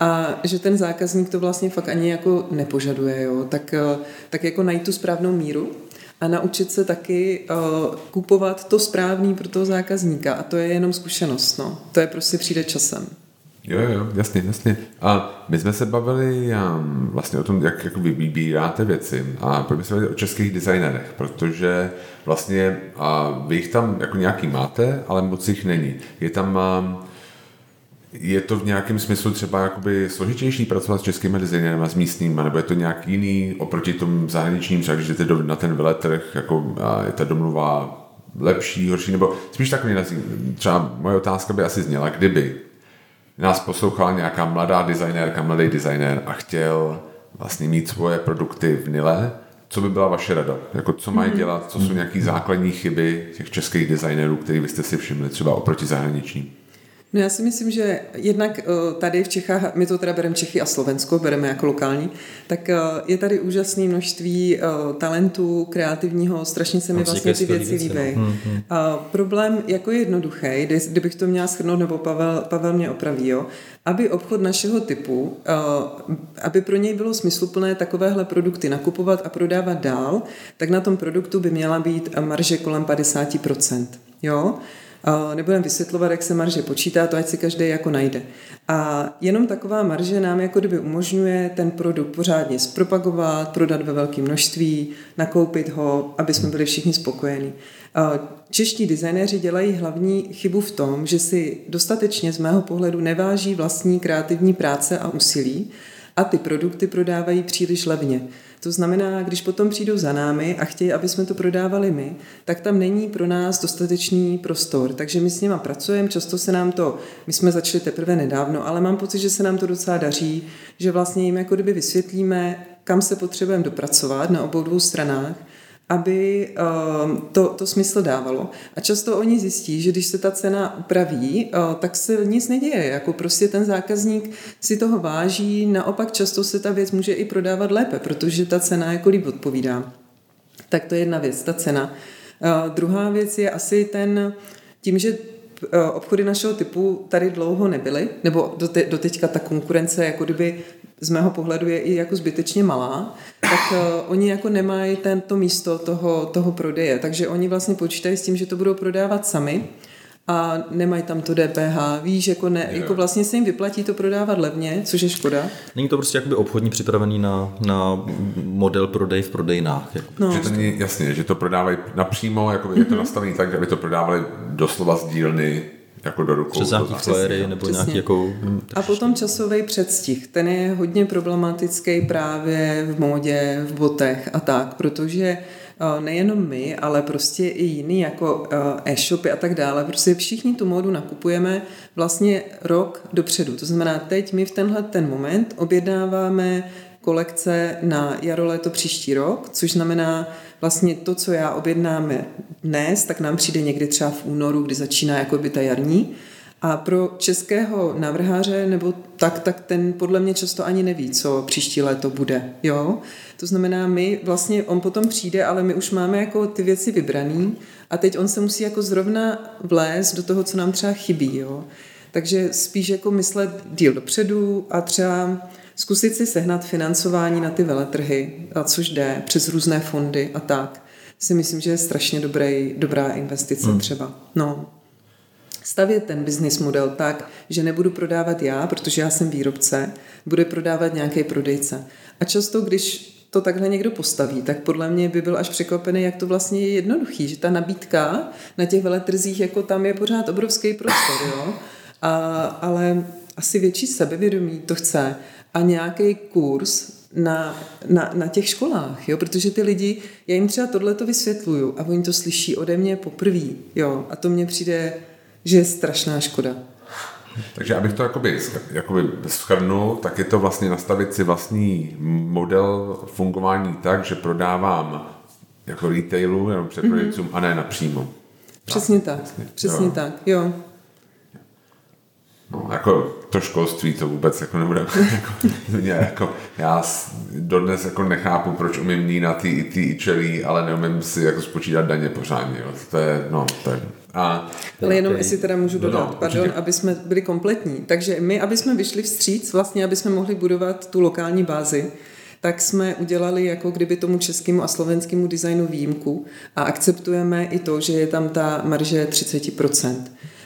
A že ten zákazník to vlastně fakt ani jako nepožaduje, jo? Tak, eh, tak jako najít tu správnou míru a naučit se taky uh, kupovat to správný pro toho zákazníka. A to je jenom zkušenost. No. To je prostě přijde časem. Jo, jo, jasně, jasně. A my jsme se bavili vlastně o tom, jak, jak vy vybíráte věci a pojďme se o českých designerech, protože vlastně a vy jich tam jako nějaký máte, ale moc jich není. Je tam um, je to v nějakém smyslu třeba jakoby složitější pracovat s českými designerem a s místními, nebo je to nějak jiný oproti tomu zahraničním, třeba když jdete do, na ten veletrh, jako a je ta domluva lepší, horší, nebo spíš takový, třeba moje otázka by asi zněla, kdyby nás poslouchala nějaká mladá designérka, mladý designér a chtěl vlastně mít svoje produkty v Nile, co by byla vaše rada? Jako co mají mhm. dělat, co jsou nějaké základní chyby těch českých designérů, které byste si všimli třeba oproti zahraničním? No já si myslím, že jednak eh, tady v Čechách, my to teda bereme Čechy a Slovensko, bereme jako lokální, tak eh, je tady úžasné množství eh, talentů, kreativního, strašně se mi vlastně ty věci líbí. No. Hmm, hmm. Problém jako je jednoduchý, kdybych to měla schrnout, nebo Pavel, Pavel mě opraví, jo, aby obchod našeho typu, aby pro něj bylo smysluplné takovéhle produkty nakupovat a prodávat dál, tak na tom produktu by měla být marže kolem 50%. Jo? Nebudeme vysvětlovat, jak se marže počítá, to ať si každý jako najde. A jenom taková marže nám jako kdyby umožňuje ten produkt pořádně zpropagovat, prodat ve velkém množství, nakoupit ho, aby jsme byli všichni spokojení. Čeští designéři dělají hlavní chybu v tom, že si dostatečně z mého pohledu neváží vlastní kreativní práce a úsilí a ty produkty prodávají příliš levně. To znamená, když potom přijdou za námi a chtějí, aby jsme to prodávali my, tak tam není pro nás dostatečný prostor. Takže my s nima pracujeme, často se nám to, my jsme začali teprve nedávno, ale mám pocit, že se nám to docela daří, že vlastně jim jako kdyby vysvětlíme, kam se potřebujeme dopracovat na obou dvou stranách aby uh, to, to smysl dávalo. A často oni zjistí, že když se ta cena upraví, uh, tak se nic neděje. Jako prostě ten zákazník si toho váží, naopak často se ta věc může i prodávat lépe, protože ta cena jako líp odpovídá. Tak to je jedna věc, ta cena. Uh, druhá věc je asi ten, tím, že obchody našeho typu tady dlouho nebyly, nebo dote, doteďka ta konkurence jako kdyby z mého pohledu je i jako zbytečně malá, tak uh, oni jako nemají tento místo toho, toho prodeje. Takže oni vlastně počítají s tím, že to budou prodávat sami a nemají tam to DPH. Víš, jako, ne, yeah. jako vlastně se jim vyplatí to prodávat levně, což je škoda. Není to prostě jakoby obchodní připravený na, na model prodej v prodejnách. Jako. No. Že to není, jasně, že to prodávají napřímo, jako mm-hmm. je to mhm. nastavené tak, aby to prodávali doslova z dílny jako do rukou. Přes nějaký flyery nebo Přesně. nějaký jako... Hm, a potom časový předstih, ten je hodně problematický právě v módě, v botech a tak, protože nejenom my, ale prostě i jiný jako eh, e-shopy a tak dále. Prostě všichni tu módu nakupujeme vlastně rok dopředu. To znamená, teď my v tenhle ten moment objednáváme kolekce na jaro, léto příští rok, což znamená vlastně to, co já objednáme dnes, tak nám přijde někdy třeba v únoru, kdy začíná jako by ta jarní. A pro českého návrháře nebo tak, tak ten podle mě často ani neví, co příští léto bude. Jo? To znamená, my vlastně, on potom přijde, ale my už máme jako ty věci vybraný a teď on se musí jako zrovna vlézt do toho, co nám třeba chybí. Jo? Takže spíš jako myslet díl dopředu a třeba zkusit si sehnat financování na ty veletrhy, a což jde přes různé fondy a tak, si myslím, že je strašně dobrý, dobrá investice hmm. třeba. No. Stavět ten business model tak, že nebudu prodávat já, protože já jsem výrobce, bude prodávat nějaký prodejce. A často, když to takhle někdo postaví, tak podle mě by byl až překvapený, jak to vlastně je jednoduchý, že ta nabídka na těch veletrzích, jako tam je pořád obrovský prostor, jo? A, ale asi větší sebevědomí to chce a nějaký kurz na, na, na těch školách, jo? protože ty lidi, já jim třeba tohle to vysvětluju a oni to slyší ode mě poprvé, jo, a to mně přijde, že je strašná škoda. Takže abych to jakoby, jakoby schrnul, tak je to vlastně nastavit si vlastní model fungování tak, že prodávám jako retailu, jenom předprodejcům mm-hmm. a ne napřímo. Přesně tak, tak přesně jo. tak, jo. No, jako to školství to vůbec jako nebude jako, jako, já dodnes jako nechápu, proč umím ní na ty i ty i čelí, ale neumím si jako spočítat daně pořádně. Jo. To je, no, to je, a, ale jenom, jestli teda můžu dodat, no, no, pardon, určitě. aby jsme byli kompletní. Takže my, aby jsme vyšli vstříc, vlastně, aby jsme mohli budovat tu lokální bázi, tak jsme udělali jako kdyby tomu českému a slovenskému designu výjimku a akceptujeme i to, že je tam ta marže 30%.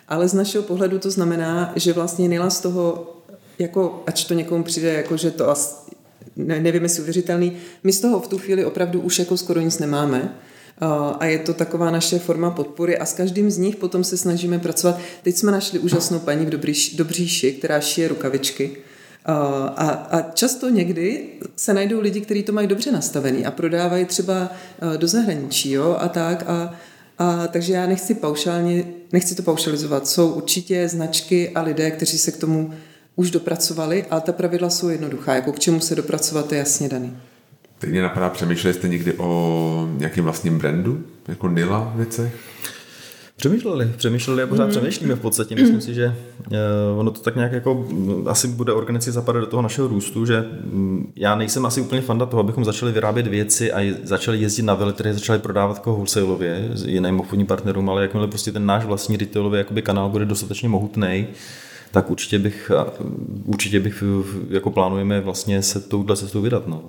Ale z našeho pohledu to znamená, že vlastně Nila z toho, jako, ač to někomu přijde, jako že to asi, ne, nevím, jestli uvěřitelný, my z toho v tu chvíli opravdu už jako skoro nic nemáme. A je to taková naše forma podpory a s každým z nich potom se snažíme pracovat. Teď jsme našli úžasnou paní v Dobříši, Dobříši která šije rukavičky. A, a často někdy se najdou lidi, kteří to mají dobře nastavený a prodávají třeba do zahraničí jo, a tak. A, a, takže já nechci paušálně, nechci to paušalizovat. Jsou určitě značky a lidé, kteří se k tomu už dopracovali, ale ta pravidla jsou jednoduchá. Jako k čemu se dopracovat je jasně daný. Teď mě napadá, přemýšleli jste někdy o nějakým vlastním brandu, jako Nila věcech? Přemýšleli, přemýšleli a pořád mm. přemýšlíme v podstatě. Myslím si, že uh, ono to tak nějak jako mm, asi bude organicky zapadat do toho našeho růstu, že um, já nejsem asi úplně fanda toho, abychom začali vyrábět věci a začali jezdit na které začali prodávat jako wholesaleově s jiným obchodním partnerům, ale jakmile prostě ten náš vlastní retailový jakoby kanál bude dostatečně mohutný, tak určitě bych, určitě bych jako plánujeme vlastně se touhle cestou vydat. No.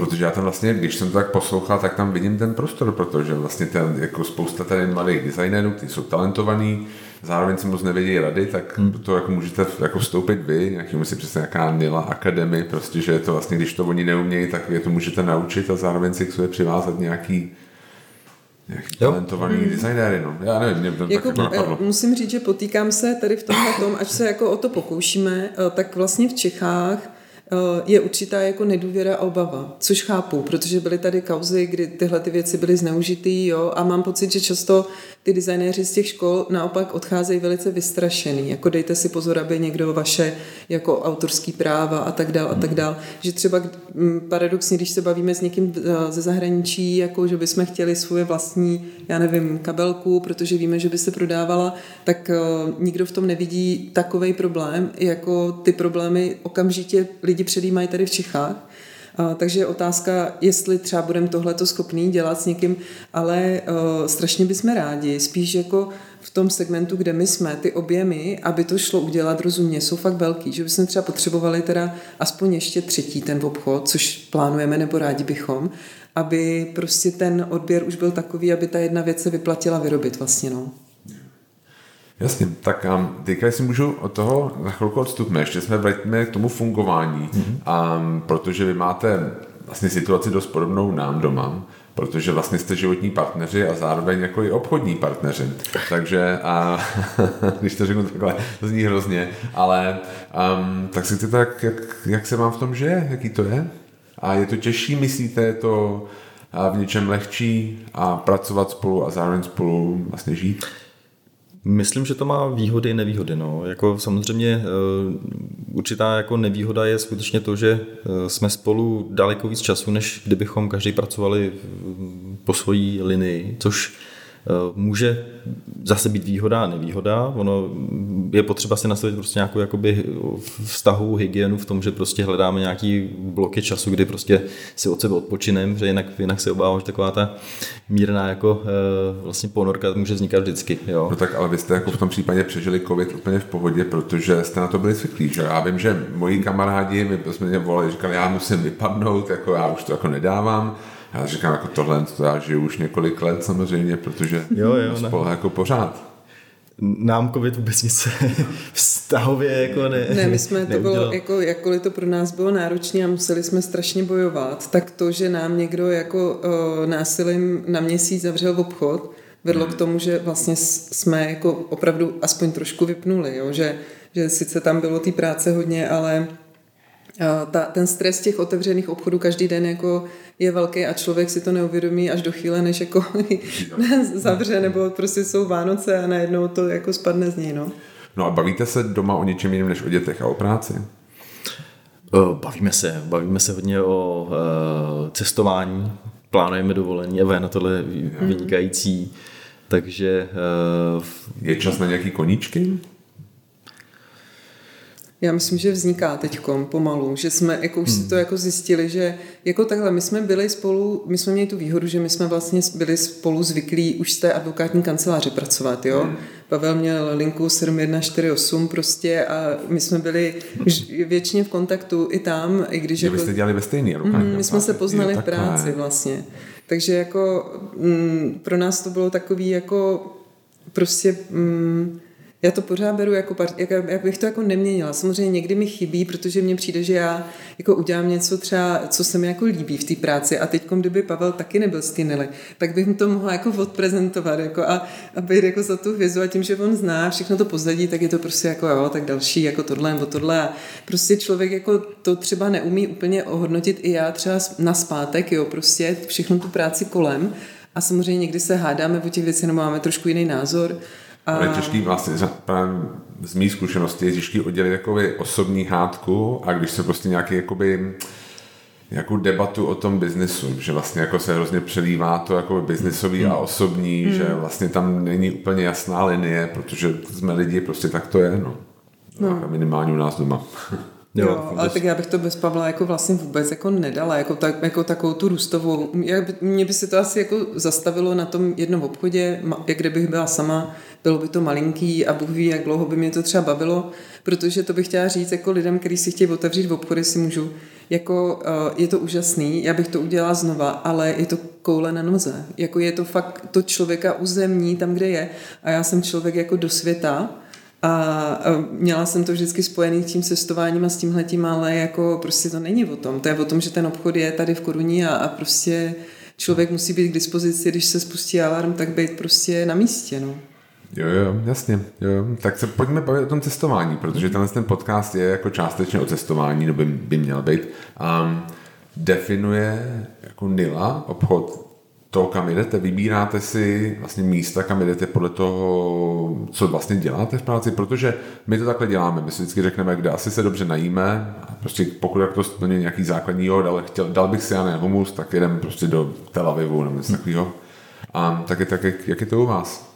Protože já tam vlastně, když jsem to tak poslouchal, tak tam vidím ten prostor, protože vlastně ten, jako spousta tady mladých designérů, kteří jsou talentovaní, zároveň si moc nevědí rady, tak hmm. to jako můžete jako vstoupit vy, jaký musí přesně nějaká Nila Academy, prostě, že je to vlastně, když to oni neumějí, tak je to můžete naučit a zároveň si k sobě přivázat nějaký nějaký jo. talentovaný hmm. designéry, no. Já nevím, mě to jako, tak jako napadlo. Musím říct, že potýkám se tady v tomhle tom, až se jako o to pokoušíme, eh, tak vlastně v Čechách Eh, je určitá jako nedůvěra a obava, což chápu, protože byly tady kauzy, kdy tyhle ty věci byly zneužitý, jo, a mám pocit, že často ty designéři z těch škol naopak odcházejí velice vystrašený, jako dejte si pozor, aby někdo vaše jako autorský práva a tak dál a tak dál, že třeba mm, paradoxně, když se bavíme s někým eh, ze zahraničí, jako že bychom chtěli svoje vlastní, já nevím, kabelku, protože víme, že by se prodávala, tak eh, nikdo v tom nevidí takový problém, jako ty problémy okamžitě lidi předjímají tady v Čechách, takže je otázka, jestli třeba budeme tohleto schopný dělat s někým, ale uh, strašně bychom rádi, spíš jako v tom segmentu, kde my jsme, ty objemy, aby to šlo udělat rozumně, jsou fakt velký, že bychom třeba potřebovali teda aspoň ještě třetí ten obchod, což plánujeme nebo rádi bychom, aby prostě ten odběr už byl takový, aby ta jedna věc se vyplatila vyrobit vlastně, no. Jasně, tak um, teďka si můžu od toho na chvilku odstupme, ještě jsme vrátíme k tomu fungování, mm-hmm. um, protože vy máte vlastně situaci dost podobnou nám doma, protože vlastně jste životní partneři a zároveň jako i obchodní partneři. Takže, a, když to řeknu takhle, to zní hrozně, ale um, tak si chcete, jak, jak, jak se vám v tom žije, jaký to je? A je to těžší, myslíte, je to v něčem lehčí a pracovat spolu a zároveň spolu vlastně žít? Myslím, že to má výhody i nevýhody. No. Jako samozřejmě eh, určitá jako nevýhoda je skutečně to, že eh, jsme spolu daleko víc času, než kdybychom každý pracovali po svojí linii, což Eh, může zase být výhoda a nevýhoda. Ono je potřeba si nastavit prostě nějakou jakoby vztahu, hygienu v tom, že prostě hledáme nějaký bloky času, kdy prostě si od sebe odpočinem, že jinak, jinak se obávám, že taková ta mírná jako eh, vlastně ponorka může vznikat vždycky. Jo. No tak ale vy jste jako v tom případě přežili covid úplně v pohodě, protože jste na to byli zvyklí. Že? Já vím, že moji kamarádi mi jsme mě volali, říkali, já musím vypadnout, jako já už to jako nedávám já říkám, jako tohle, to já žiju už několik let samozřejmě, protože jo, jo, spolu jako pořád. Nám covid vůbec nic vztahově jako ne. Ne, my jsme to bylo, jako, jakkoliv to pro nás bylo náročné a museli jsme strašně bojovat, tak to, že nám někdo jako o, násilím na měsíc zavřel v obchod, vedlo hmm. k tomu, že vlastně jsme jako opravdu aspoň trošku vypnuli, jo? Že, že sice tam bylo té práce hodně, ale ta, ten stres těch otevřených obchodů každý den jako je velký a člověk si to neuvědomí až do chvíle, než jako zavře nebo prostě jsou Vánoce a najednou to jako spadne z něj. No. no a bavíte se doma o něčem jiném než o dětech a o práci? Bavíme se, bavíme se hodně o uh, cestování, plánujeme dovolení a je na tohle vynikající, takže... Uh, je čas na nějaký koníčky? Já myslím, že vzniká teď pomalu, že jsme jako už hmm. si to jako zjistili, že jako takhle, my jsme byli spolu, my jsme měli tu výhodu, že my jsme vlastně byli spolu zvyklí už z té advokátní kanceláři pracovat, jo. Hmm. Pavel měl linku 7148 prostě a my jsme byli většině v kontaktu i tam, i když... Jako, jste dělali ve stejný mm, My jsme se poznali jo, v práci vlastně. Takže jako mm, pro nás to bylo takový jako prostě... Mm, Já to pořád beru jako, jak, jak bych to jako neměnila. Samozřejmě někdy mi chybí, protože mně přijde, že já jako udělám něco třeba, co se mi jako líbí v té práci a teď, kdyby Pavel taky nebyl z Nily, tak bych mu to mohla jako odprezentovat jako a, a být jako za tu hvězdu a tím, že on zná všechno to pozadí, tak je to prostě jako jo, tak další jako tohle nebo tohle a prostě člověk jako to třeba neumí úplně ohodnotit i já třeba na zpátek, jo, prostě všechno tu práci kolem a samozřejmě někdy se hádáme o těch věcech nebo máme trošku jiný názor. Ale je těžký vlastně, z mých zkušeností je těžký oddělit jakoby osobní hádku a když se prostě nějaký jakoby nějakou debatu o tom biznesu, že vlastně jako se hrozně přelívá to jako biznisový hmm. a osobní, hmm. že vlastně tam není úplně jasná linie, protože jsme lidi, prostě tak to je, no. no. Minimálně u nás doma. Jo, jo ale tak já bych to bez Pavla jako vlastně vůbec jako nedala, jako, tak, jako takovou tu růstovou. Mně by se to asi jako zastavilo na tom jednom obchodě, jak kdybych byla sama, bylo by to malinký a Bůh ví, jak dlouho by mě to třeba bavilo, protože to bych chtěla říct jako lidem, kteří si chtějí otevřít v obchody, si můžu, jako je to úžasný, já bych to udělala znova, ale je to koule na noze. Jako je to fakt to člověka uzemní tam, kde je. A já jsem člověk jako do světa, a měla jsem to vždycky spojený s tím cestováním a s tímhletím, ale jako prostě to není o tom. To je o tom, že ten obchod je tady v Koruní a, a prostě člověk musí být k dispozici, když se spustí alarm, tak být prostě na místě. No. Jo, jo, jasně. Jo. Tak se pojďme bavit o tom cestování, protože tenhle ten podcast je jako částečně o cestování, nebo by, by měl být. Um, definuje jako Nila obchod to, kam jdete, vybíráte si vlastně místa, kam jdete podle toho, co vlastně děláte v práci, protože my to takhle děláme. My si vždycky řekneme, kde asi se dobře najíme, prostě pokud jak to splně nějaký základní jo, ale chtěl, dal bych si já ne humus, tak jedem prostě do Tel Avivu nebo něco takového. A tak je, tak, jak, jak je to u vás?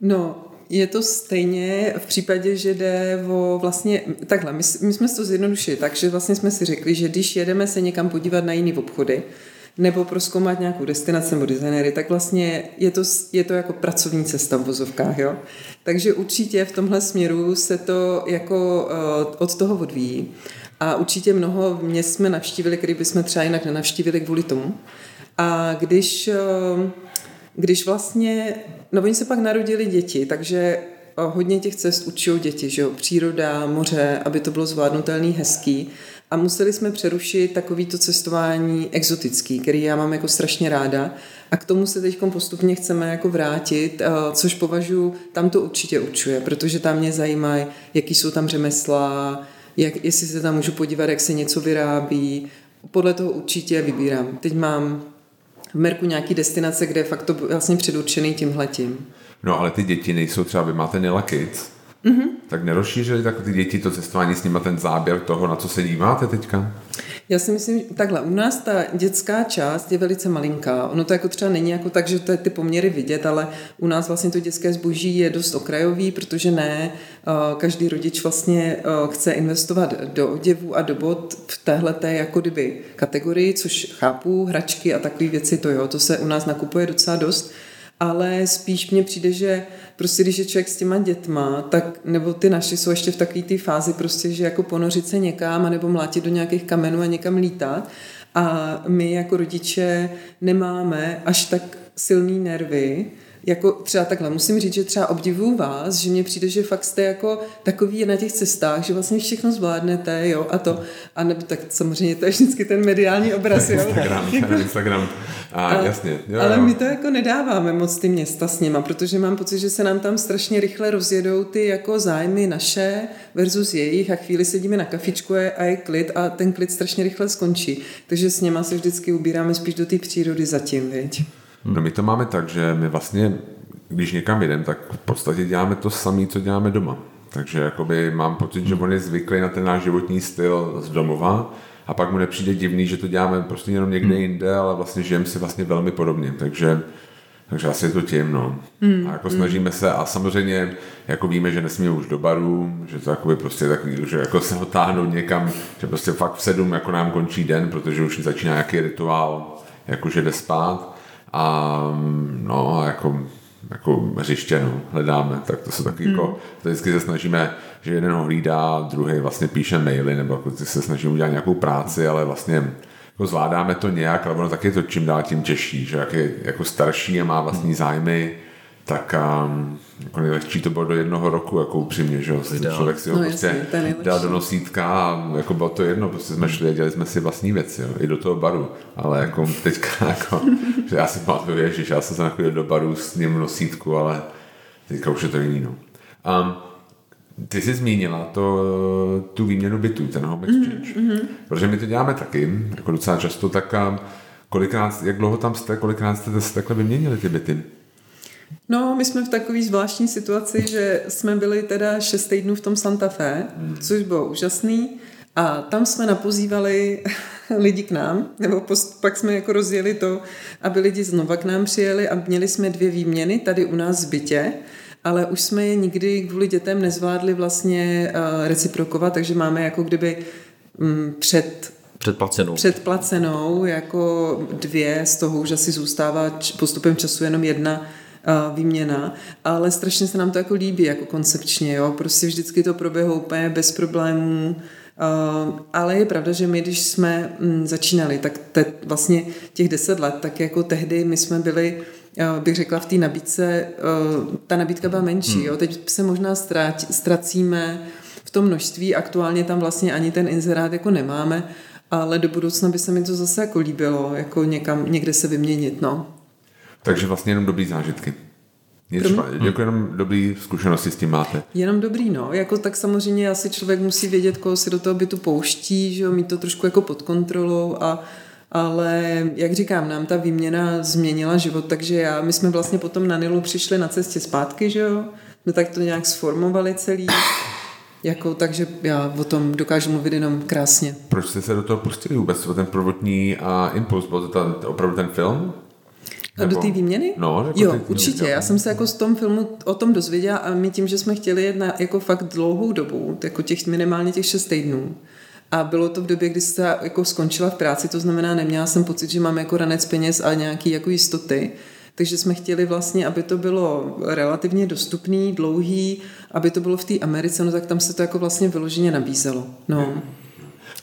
No, je to stejně v případě, že jde o vlastně, takhle, my, my jsme to zjednodušili tak, že vlastně jsme si řekli, že když jedeme se někam podívat na jiný obchody, nebo proskoumat nějakou destinaci nebo designery, tak vlastně je to, je to jako pracovní cesta v vozovkách. Jo? Takže určitě v tomhle směru se to jako uh, od toho odvíjí. A určitě mnoho měst jsme navštívili, který bychom třeba jinak nenavštívili kvůli tomu. A když, uh, když vlastně, no oni se pak narodili děti, takže hodně těch cest učí děti, že jo? příroda, moře, aby to bylo zvládnutelný, hezký a museli jsme přerušit takovýto cestování exotický, který já mám jako strašně ráda a k tomu se teď postupně chceme jako vrátit, eh, což považuji, tam to určitě určuje, protože tam mě zajímají, jaký jsou tam řemesla, jak, jestli se tam můžu podívat, jak se něco vyrábí, podle toho určitě vybírám. Teď mám v Merku nějaký destinace, kde je fakt to vlastně předurčený tímhletím. No ale ty děti nejsou třeba, vy máte Nila Kids, mm-hmm. tak nerozšířili tak ty děti to cestování s nimi ten záběr toho, na co se díváte teďka? Já si myslím, takhle, u nás ta dětská část je velice malinká. Ono to jako třeba není jako tak, že to je ty poměry vidět, ale u nás vlastně to dětské zboží je dost okrajový, protože ne eh, každý rodič vlastně eh, chce investovat do oděvu a do bod v téhleté jako kdyby kategorii, což chápu, hračky a takové věci, to jo, to se u nás nakupuje docela dost ale spíš mně přijde, že prostě když je člověk s těma dětma, tak nebo ty naši jsou ještě v takové té fázi prostě, že jako ponořit se někam, nebo mlátit do nějakých kamenů a někam lítat. A my jako rodiče nemáme až tak silný nervy, jako třeba takhle, musím říct, že třeba obdivuju vás, že mně přijde, že fakt jste jako takový na těch cestách, že vlastně všechno zvládnete, jo, a to, a nebo tak samozřejmě to je vždycky ten mediální obraz, jo. Instagram, jako, Instagram, a, a, jasně. Jo, ale jo. my to jako nedáváme moc ty města s nima, protože mám pocit, že se nám tam strašně rychle rozjedou ty jako zájmy naše versus jejich a chvíli sedíme na kafičku a je klid a ten klid strašně rychle skončí. Takže s něma se vždycky ubíráme spíš do té přírody zatím, viď. No my to máme tak, že my vlastně, když někam jdeme, tak v podstatě děláme to samé, co děláme doma. Takže jakoby mám pocit, že on je zvyklý na ten náš životní styl z domova a pak mu nepřijde divný, že to děláme prostě jenom někde jinde, ale vlastně žijeme si vlastně velmi podobně. Takže takže asi je to tím, no. Mm, a jako mm. snažíme se a samozřejmě jako víme, že nesmíme už do baru, že to jakoby prostě takový, že jako se ho táhnout někam, že prostě fakt v sedm jako nám končí den, protože už začíná nějaký rituál, jakože jde spát a no, jako, jako hřiště no, hledáme, tak to se taky jako, hmm. jako, to vždycky se snažíme, že jeden ho hlídá, druhý vlastně píše maily, nebo jako se snažíme udělat nějakou práci, ale vlastně jako zvládáme to nějak, ale ono taky je to čím dál tím těžší, že jak je jako starší a má vlastní zájmy, tak um, nejlehčí to bylo do jednoho roku, jako upřímně, že jo, člověk si ho No, prostě jasně, nejlepší. dal do nosítka a jako bylo to jedno, prostě jsme šli a dělali jsme si vlastní věci, jo, i do toho baru, ale jako teďka, jako, že já si pamatuju, ježiš, já jsem se nachodil do baru s ním v nosítku, ale teďka už je to jiný, no. Um, ty jsi zmínila to, tu výměnu bytů, ten home exchange. Mm-hmm. Protože my to děláme taky, jako docela často, tak kolikrát, jak dlouho tam jste, kolikrát jste se takhle vyměnili ty byty? No, my jsme v takové zvláštní situaci, že jsme byli teda šest týdnů v tom Santa Fe, Hmm. což bylo úžasný. A tam jsme napozývali lidi k nám, nebo post, pak jsme jako rozjeli to, aby lidi znova k nám přijeli a měli jsme dvě výměny tady u nás v bytě, ale už jsme je nikdy kvůli dětem nezvládli vlastně uh, reciprokovat, takže máme jako kdyby um, před Předplacenou. předplacenou jako dvě, z toho už asi zůstává postupem času jenom jedna výměna, ale strašně se nám to jako líbí jako koncepčně, jo, prostě vždycky to proběhlo úplně bez problémů, Uh, ale je pravda, že my, když jsme mm, začínali, tak te, vlastně těch deset let, tak jako tehdy my jsme byli, uh, bych řekla, v té nabídce, uh, ta nabídka byla menší, hmm. jo, teď se možná ztrát, ztracíme v tom množství, aktuálně tam vlastně ani ten inzerát jako nemáme, ale do budoucna by se mi to zase jako líbilo, jako někam, někde se vyměnit, no. Takže vlastně jenom dobrý zážitky. Nic špa- jako jenom dobrý zkušenosti s tím máte. Jenom dobrý, no. Jako tak samozřejmě asi člověk musí vědět, koho si do toho bytu pouští, že jo, mít to trošku jako pod kontrolou a ale jak říkám, nám ta výměna změnila život, takže já, my jsme vlastně potom na Nilu přišli na cestě zpátky, že jo, my tak to nějak sformovali celý, jako, takže já o tom dokážu mluvit jenom krásně. Proč jste se do toho pustili vůbec? O ten prvotní a impuls, byl to ten, opravdu ten film? A do té výměny? No, jako jo, ty- určitě. Já jsem se jako z tom filmu o tom dozvěděla a my tím, že jsme chtěli jet na jako fakt dlouhou dobu, jako těch minimálně těch šest týdnů. A bylo to v době, kdy se jako skončila v práci, to znamená, neměla jsem pocit, že mám jako ranec peněz a nějaký jako jistoty. Takže jsme chtěli vlastně, aby to bylo relativně dostupný, dlouhý, aby to bylo v té Americe, no tak tam se to jako vlastně vyloženě nabízelo. No.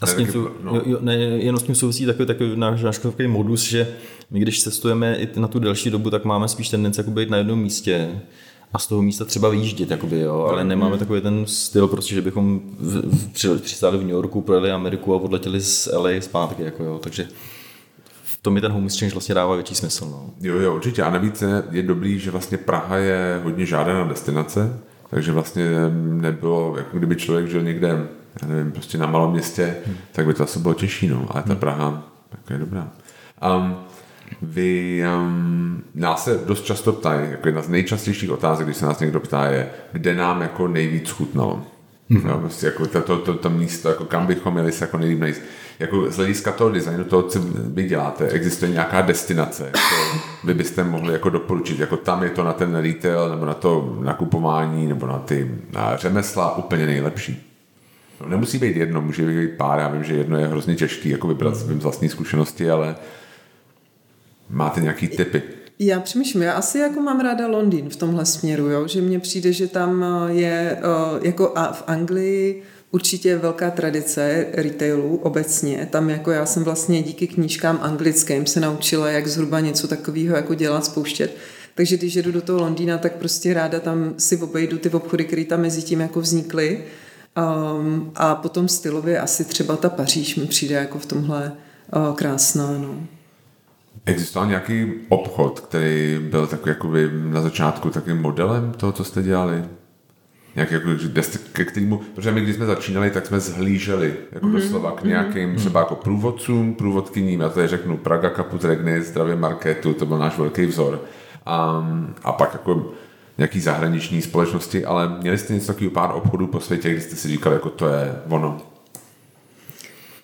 A s tím, sou, no. jo, ne, jenom s tím souvisí takový, takový náš, náš takový modus, že my když cestujeme i na tu delší dobu, tak máme spíš tendenci jako být na jednom místě a z toho místa třeba vyjíždět, jakoby, jo, ale nemáme takový ten styl, prostě, že bychom v, v, při- přistáli v New Yorku, projeli Ameriku a odletěli z LA zpátky, jako, jo, takže v tom mi ten home exchange vlastně dává větší smysl. No. Jo, jo, určitě. A navíc je, je dobrý, že vlastně Praha je hodně žádaná destinace, takže vlastně nebylo, jako kdyby člověk žil někde, já nevím, prostě na malém městě, hmm. tak by to asi bylo těžší, no. Ale ta Praha jako je dobrá. Um, vy, um, nás se dost často ptají, jako jedna z nejčastějších otázek, když se nás někdo ptá, je, kde nám jako nejvíc chutnalo. Mm-hmm. No, prostě jako to, to, to, to, místo, jako kam bychom měli se jako nejlíp najít. Jako z hlediska toho designu, toho, co vy děláte, existuje nějaká destinace, jako vy byste mohli jako doporučit, jako tam je to na ten retail, nebo na to nakupování, nebo na ty na řemesla úplně nejlepší. No, nemusí být jedno, může být pár, já vím, že jedno je hrozně těžký, jako vybrat mm. z vlastní zkušenosti, ale máte nějaký typy. Já přemýšlím, já asi jako mám ráda Londýn v tomhle směru, jo? že mně přijde, že tam eh, je eh, jako a v Anglii určitě je velká tradice retailu obecně. Tam jako já jsem vlastně díky knížkám anglickým se naučila, jak zhruba něco takového jako dělat, spouštět. Takže když jedu do toho Londýna, tak prostě ráda tam si obejdu ty obchody, které tam mezi tím jako vznikly. Um, a potom stylově asi třeba ta Paříž mi přijde jako v tomhle uh, krásná. No. Existoval nějaký obchod, který byl takový jakoby na začátku takovým modelem toho, co jste dělali? Nějaký jako, ke kterému, protože my když jsme začínali, tak jsme zhlíželi jako mm-hmm. doslova k nějakým třeba jako průvodcům, průvodkyním, já tady řeknu Praga Kaput Regny, Zdravě Marketu, to byl náš velký vzor. A, a pak jako nějaký zahraniční společnosti, ale měli jste něco takového pár obchodů po světě, kdy jste si říkali, jako to je ono.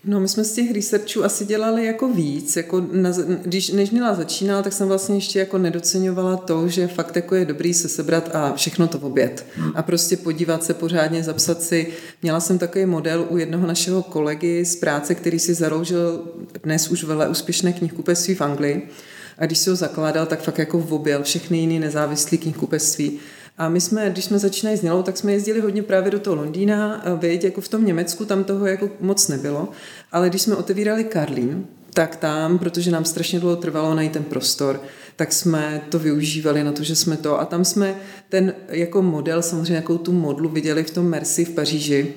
No, my jsme z těch researchů asi dělali jako víc. Jako na, když, než Nila začínala, tak jsem vlastně ještě jako nedoceňovala to, že fakt jako je dobrý se sebrat a všechno to v oběd. A prostě podívat se pořádně, zapsat si. Měla jsem takový model u jednoho našeho kolegy z práce, který si zaroužil dnes už vele úspěšné knihkupectví v Anglii. A když si ho zakládal, tak fakt jako objel všechny jiný nezávislý knihkupectví. A my jsme, když jsme začínali s Nilou, tak jsme jezdili hodně právě do toho Londýna, věď, jako v tom Německu, tam toho jako moc nebylo. Ale když jsme otevírali Karlín, tak tam, protože nám strašně dlouho trvalo najít ten prostor, tak jsme to využívali na to, že jsme to a tam jsme ten jako model, samozřejmě jakou tu modlu viděli v tom Merci v Paříži,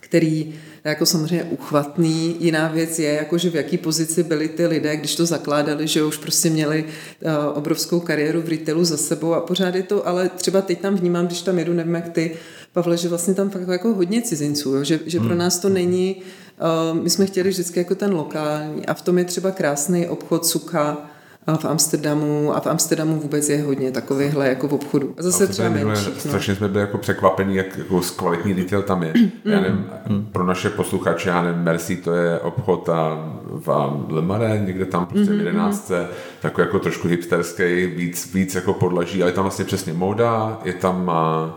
který jako samozřejmě uchvatný. Jiná věc je, jako že v jaký pozici byli ty lidé, když to zakládali, že už prostě měli uh, obrovskou kariéru v retailu za sebou a pořád je to, ale třeba teď tam vnímám, když tam jedu, nevím jak ty, Pavle, že vlastně tam fakt jako hodně cizinců, jo? Že, že pro hmm. nás to není, uh, my jsme chtěli vždycky jako ten lokální a v tom je třeba krásný obchod Sucha, v Amsterdamu a v Amsterdamu vůbec je hodně takovýchhle jako v obchodu. A zase třeba menší. No. Strašně jsme byli jako překvapení, jak jako kvalitní detail tam je. Já nevím, pro naše posluchače, já nevím, Merci, to je obchod a v Lemare, někde tam prostě v 11. Mm-hmm. takový jako trošku hipsterský, víc, víc jako podlaží, ale je tam vlastně přesně móda, je tam a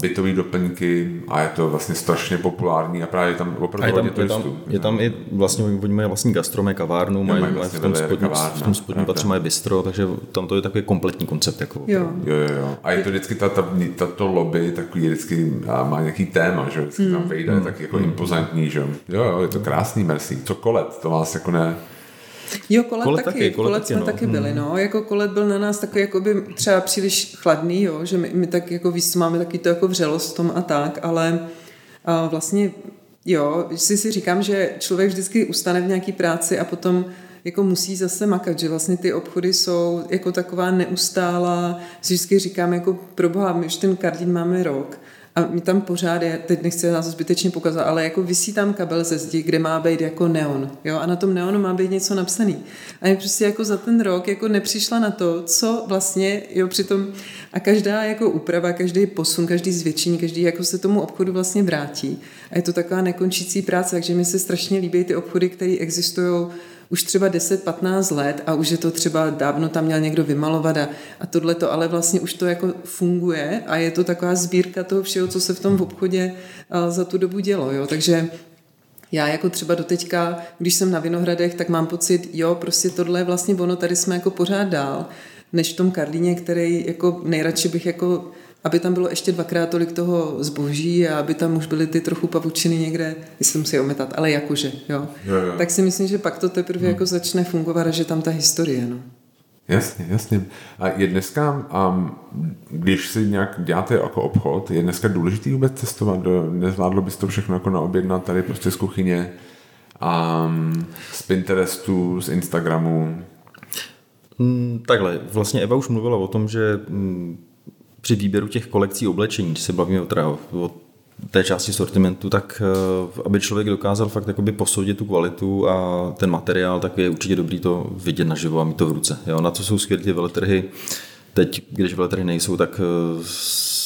bytové doplňky a je to vlastně strašně populární a právě tam opravdu je tam, je tam, je tam i vlastně, oni mají vlastní gastrome, kavárnu, mají, mají vlastně v tom spodním, v tom spodním patře mají bistro, takže tam to je takový kompletní koncept. Jako jo. jo, jo, jo. A je to vždycky, ta, ta, ta, to lobby takový vždycky má nějaký téma, že vždycky mm. tam vejde, mm. tak jako mm. impozantní, že jo, jo, je to krásný, merci. Co kolet, to vás jako ne, Jo, kolet, kolet taky, taky kolet, kolet jsme no. taky byli, hmm. no. Jako kolet byl na nás takový jako by třeba příliš chladný, jo, že my, my tak jako víc máme taky to jako vřelost v tom a tak, ale a vlastně jo, si si říkám, že člověk vždycky ustane v nějaký práci a potom jako musí zase makat, že vlastně ty obchody jsou jako taková neustálá, si vždycky říkám jako pro boha, my už ten kardín máme rok a mi tam pořád je, teď nechci nás zbytečně pokazat, ale jako vysí tam kabel ze zdi, kde má být jako neon. Jo? A na tom neonu má být něco napsaný. A já prostě jako za ten rok jako nepřišla na to, co vlastně, jo, přitom a každá jako úprava, každý posun, každý zvětšení, každý jako se tomu obchodu vlastně vrátí. A je to taková nekončící práce, takže mi se strašně líbí ty obchody, které existují už třeba 10-15 let a už je to třeba dávno tam měl někdo vymalovat a, a tohle to, ale vlastně už to jako funguje a je to taková sbírka toho všeho, co se v tom v obchodě za tu dobu dělo, jo, takže já jako třeba doteďka, když jsem na Vinohradech, tak mám pocit, jo, prostě tohle je vlastně ono, tady jsme jako pořád dál, než v tom Karlíně, který jako nejradši bych jako aby tam bylo ještě dvakrát tolik toho zboží a aby tam už byly ty trochu pavučiny někde, jsem si ometat, ale jakože, jo. Jo, jo. Tak si myslím, že pak to teprve hmm. jako začne fungovat a že tam ta historie, no. Jasně, jasně. A je dneska, um, když si nějak děláte jako obchod, je dneska důležitý vůbec cestovat? Do, nezvládlo bys to všechno jako naobjednat tady prostě z kuchyně, um, z Pinterestu, z Instagramu? Mm, takhle, vlastně Eva už mluvila o tom, že mm, při výběru těch kolekcí oblečení, když se bavíme o, teda, o té části sortimentu, tak eh, aby člověk dokázal fakt jakoby posoudit tu kvalitu a ten materiál, tak je určitě dobrý to vidět naživo a mít to v ruce. Jo, na to jsou skvělé ty veletrhy. Teď, když veletrhy nejsou, tak eh,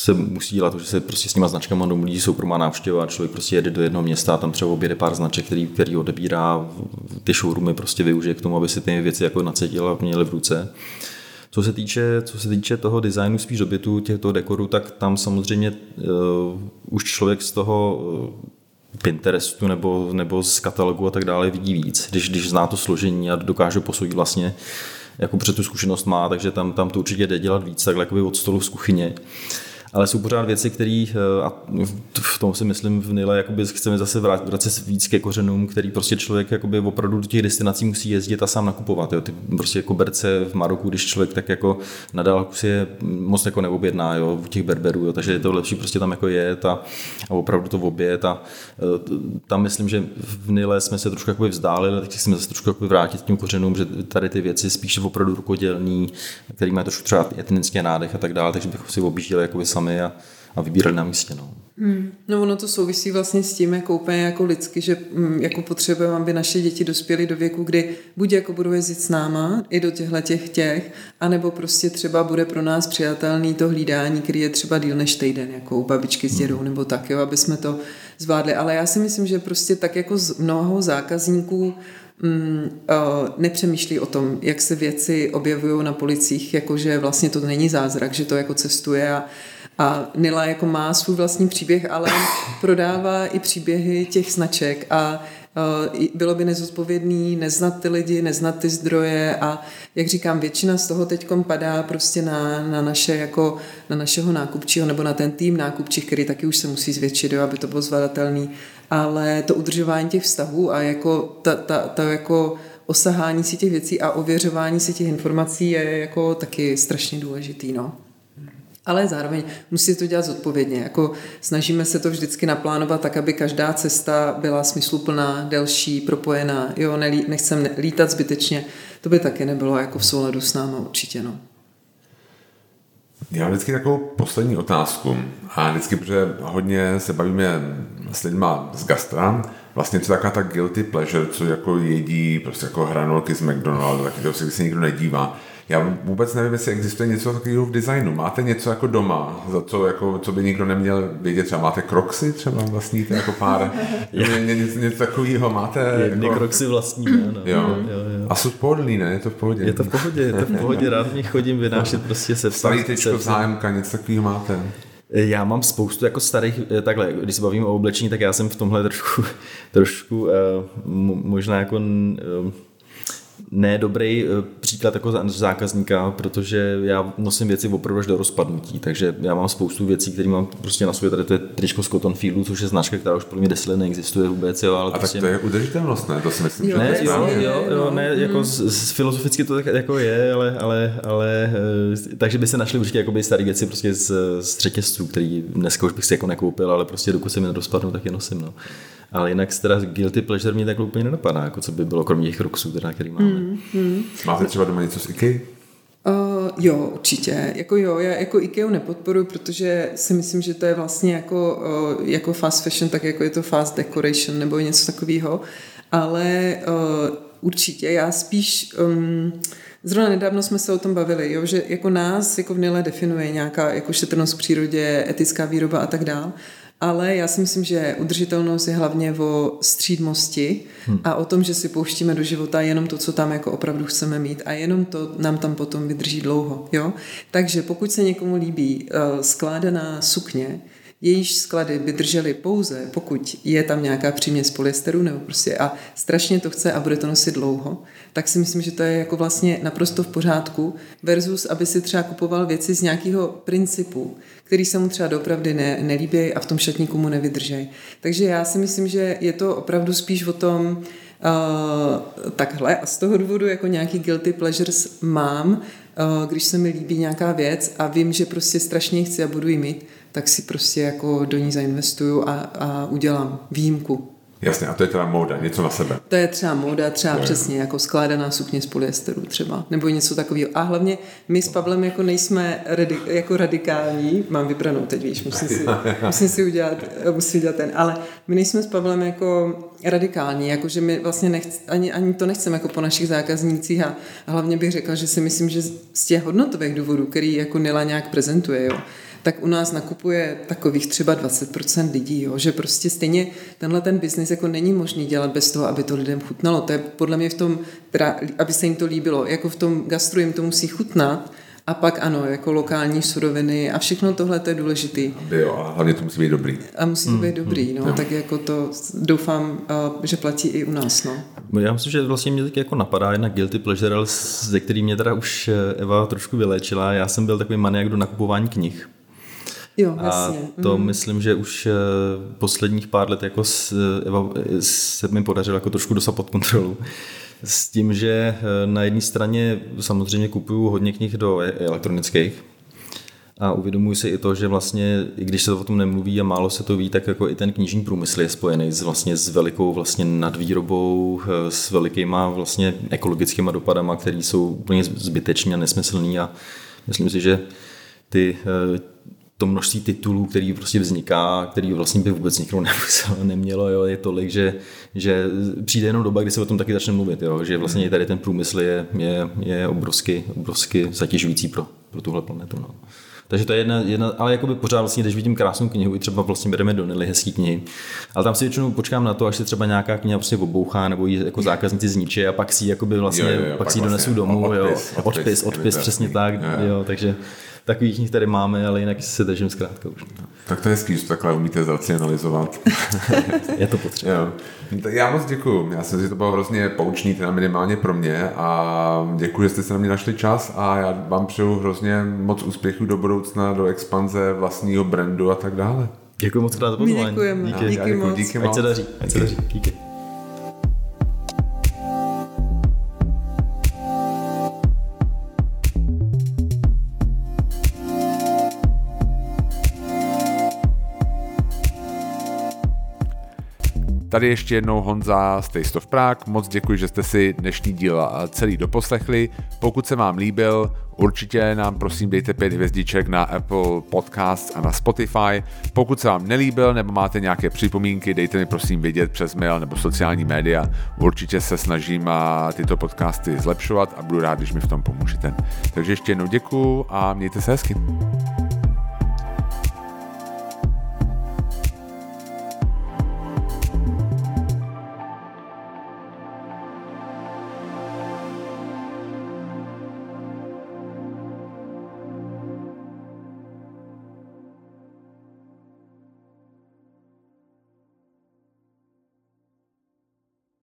se musí dělat to, že se prostě s těma značkama domluví soukromá návštěva, člověk prostě jede do jednoho města a tam třeba objede pár značek, který, který odebírá, ty showroomy prostě využije k tomu, aby si ty věci jako nacetila a měli v ruce. Co se týče, co se týče toho designu spíš dobytu, těchto dekorů, tak tam samozřejmě uh, už člověk z toho uh, Pinterestu nebo, nebo z katalogu a tak dále vidí víc, když, když zná to složení a dokáže posoudit vlastně, jako před tu zkušenost má, takže tam, tam to určitě jde dělat víc, takhle jakoby od stolu z kuchyně. Uh, ale jsou pořád věci, které, eh, a v tom si myslím v Nile, jakoby chceme zase vrátit, se víc ke kořenům, který prostě člověk jakoby opravdu do těch destinací musí jezdit a sám nakupovat. Jo. Ty prostě koberce v Maroku, když člověk tak jako nadal si je moc jako neobjedná jo, u těch berberů, jo. takže je to lepší prostě tam jako jet a, a opravdu to obět a eh, tam myslím, že v Nile jsme se trošku jakoby vzdálili, tak chceme zase trošku vrátit k těm kořenům, že tady ty věci spíš opravdu rukodělní, který mají trošku třeba etnický nádech a tak dále, takže bychom si objížděli jakoby sami sami a, a vybírali na místě. No. Hmm. No ono to souvisí vlastně s tím, jako úplně jako lidsky, že hm, jako potřebujeme, aby naše děti dospěly do věku, kdy buď jako budou jezdit s náma i do těchto těch těch, anebo prostě třeba bude pro nás přijatelný to hlídání, který je třeba díl než týden, jako u babičky s dědou, hmm. nebo tak, jo, aby jsme to zvládli. Ale já si myslím, že prostě tak jako z mnoho zákazníků mm, uh, nepřemýšlí o tom, jak se věci objevují na policích, jakože vlastně to není zázrak, že to jako cestuje a a Nila jako má svůj vlastní příběh, ale prodává i příběhy těch značek a bylo by nezodpovědný neznat ty lidi, neznat ty zdroje a jak říkám, většina z toho teď padá prostě na, na, naše, jako, na našeho nákupčího nebo na ten tým nákupčích, který taky už se musí zvětšit, jo, aby to bylo zvladatelný. Ale to udržování těch vztahů a jako ta, ta, ta jako osahání si těch věcí a ověřování si těch informací je jako taky strašně důležitý. No ale zároveň musí to dělat zodpovědně. Jako snažíme se to vždycky naplánovat tak, aby každá cesta byla smysluplná, delší, propojená. Jo, nelí, nechcem lítat zbytečně, to by taky nebylo jako v souladu s námi určitě. No. Já mám vždycky takovou poslední otázku a vždycky, protože hodně se bavíme s lidma z gastra, vlastně co taková ta guilty pleasure, co jako jedí prostě jako hranolky z McDonaldu, taky to se nikdo nedívá. Já vůbec nevím, jestli existuje něco takového v designu. Máte něco jako doma, za co, jako, co by nikdo neměl vědět? Třeba máte kroxy třeba vlastníte jako pár? ně, ně, něco, něco takového máte? Jedny jako... kroxy vlastní, no. Jo. jo, jo. A jsou pohodlný, ne? Je to v pohodě? Je to v pohodě, je to v pohodě. Rád mě chodím vynášet prostě se Starý tyčko zájemka, něco takového máte? Já mám spoustu jako starých, eh, takhle, když se bavím o oblečení, tak já jsem v tomhle trošku, trošku uh, možná jako ne dobrý eh, příklad jako zákazníka, protože já nosím věci opravdu až do rozpadnutí, takže já mám spoustu věcí, které mám prostě na sobě, tady to je tričko z Cotton Fieldu, což je značka, která už podle mě deset let neexistuje vůbec, jo, ale A prostě... tak to je udržitelnost, ne? To si myslím, jo, že ne, jo, jo, jo, ne, jako z, z, filozoficky to tak jako je, ale, ale, ale eh, takže by se našly určitě jakoby staré věci prostě z, z řetězců, který dneska už bych si jako nekoupil, ale prostě dokud se mi nerozpadnou, tak je nosím, no. Ale jinak teda guilty pleasure mě tak úplně nenapadá, jako co by bylo kromě těch roxů, teda, který máme. Mm, mm. Máte třeba doma něco z IKEA? Uh, jo, určitě. Jako jo, já jako IKEA nepodporuji, protože si myslím, že to je vlastně jako, uh, jako fast fashion, tak jako je to fast decoration nebo něco takového. Ale uh, určitě, já spíš... Um, Zrovna nedávno jsme se o tom bavili, jo, že jako nás jako v Nile definuje nějaká jako šetrnost v přírodě, etická výroba a tak dále ale já si myslím, že udržitelnost je hlavně o střídmosti hmm. a o tom, že si pouštíme do života jenom to, co tam jako opravdu chceme mít a jenom to nám tam potom vydrží dlouho. Jo? Takže pokud se někomu líbí uh, skládaná sukně, jejíž sklady by držely pouze, pokud je tam nějaká příměs polyesteru nebo prostě a strašně to chce a bude to nosit dlouho, tak si myslím, že to je jako vlastně naprosto v pořádku versus, aby si třeba kupoval věci z nějakého principu, který se mu třeba doopravdy ne, nelíbí a v tom šatníku mu nevydrží. Takže já si myslím, že je to opravdu spíš o tom, uh, takhle a z toho důvodu jako nějaký guilty pleasures mám, uh, když se mi líbí nějaká věc a vím, že prostě strašně chci a budu ji mít, tak si prostě jako do ní zainvestuju a, a udělám výjimku. Jasně, a to je teda móda, něco na sebe. To je třeba móda, třeba je. přesně jako skládaná sukně z polyesteru třeba, nebo něco takového. A hlavně my s Pavlem jako nejsme radi, jako radikální, mám vybranou teď, víš, musím si, musím si udělat, musím udělat ten, ale my nejsme s Pavlem jako radikální, jakože my vlastně nechc, ani, ani to nechceme jako po našich zákaznících a, a hlavně bych řekla, že si myslím, že z těch hodnotových důvodů, který jako Nila nějak prezentuje, jo, tak u nás nakupuje takových třeba 20% lidí, jo? že prostě stejně tenhle ten biznis jako není možný dělat bez toho, aby to lidem chutnalo. To je podle mě v tom, teda, aby se jim to líbilo, jako v tom gastru jim to musí chutnat, a pak ano, jako lokální suroviny a všechno tohle to je důležitý. Aby jo, a hlavně to musí být dobrý. A musí to být mm, dobrý, no, jo. tak jako to doufám, že platí i u nás, no. Já myslím, že vlastně mě tak jako napadá jedna guilty pleasure, ze který mě teda už eh, Eva trošku vyléčila. Já jsem byl takový maniak do nakupování knih. Jo, jasně. A to mm. myslím, že už eh, posledních pár let jako se mi podařilo jako trošku dostat pod kontrolu. S tím, že eh, na jedné straně samozřejmě kupuju hodně knih do e- elektronických, a uvědomuji si i to, že vlastně, i když se o tom nemluví a málo se to ví, tak jako i ten knižní průmysl je spojený s, vlastně s velikou vlastně nadvýrobou, eh, s velikýma vlastně ekologickými dopadama, které jsou úplně zbytečný a nesmyslný a myslím si, že ty to množství titulů, který prostě vzniká, který vlastně by vůbec nikdo nemusel, nemělo, jo, je tolik, že, že přijde jenom doba, kdy se o tom taky začne mluvit, jo, že vlastně tady ten průmysl je, je, je obrovsky, obrovsky zatěžující pro, pro tuhle planetu. No. Takže to je jedna, jedna ale jakoby pořád vlastně, když vidím krásnou knihu, i třeba vlastně bereme do Nily hezký knihy, ale tam si většinou počkám na to, až se třeba nějaká kniha prostě obouchá nebo ji jako zákazníci zničí a pak si jakoby vlastně, jo, jo, jo, pak, pak si ji vlastně donesou domů, odpis, jo, odpis, odpis, odpis přesně tak, jo, jo takže takových knih tady máme, ale jinak se držím zkrátka už. Tak to je hezký, že to takhle umíte zracionalizovat. je to potřeba. Jo. Tak já moc děkuju. Já jsem si to bylo hrozně poučný, teda minimálně pro mě a děkuji, že jste se na mě našli čas a já vám přeju hrozně moc úspěchů do budoucna, do expanze vlastního brandu a tak dále. Děkuji moc krát za pozvání. Děkujeme. Díky. Díky, děkuji, moc. díky Ať moc. se daří. Ať se daří. Díky. Tady ještě jednou Honza z Taste of Prague. Moc děkuji, že jste si dnešní díl celý doposlechli. Pokud se vám líbil, určitě nám prosím dejte pět hvězdiček na Apple Podcasts a na Spotify. Pokud se vám nelíbil nebo máte nějaké připomínky, dejte mi prosím vědět přes mail nebo sociální média. Určitě se snažím a tyto podcasty zlepšovat a budu rád, když mi v tom pomůžete. Takže ještě jednou děkuji a mějte se hezky.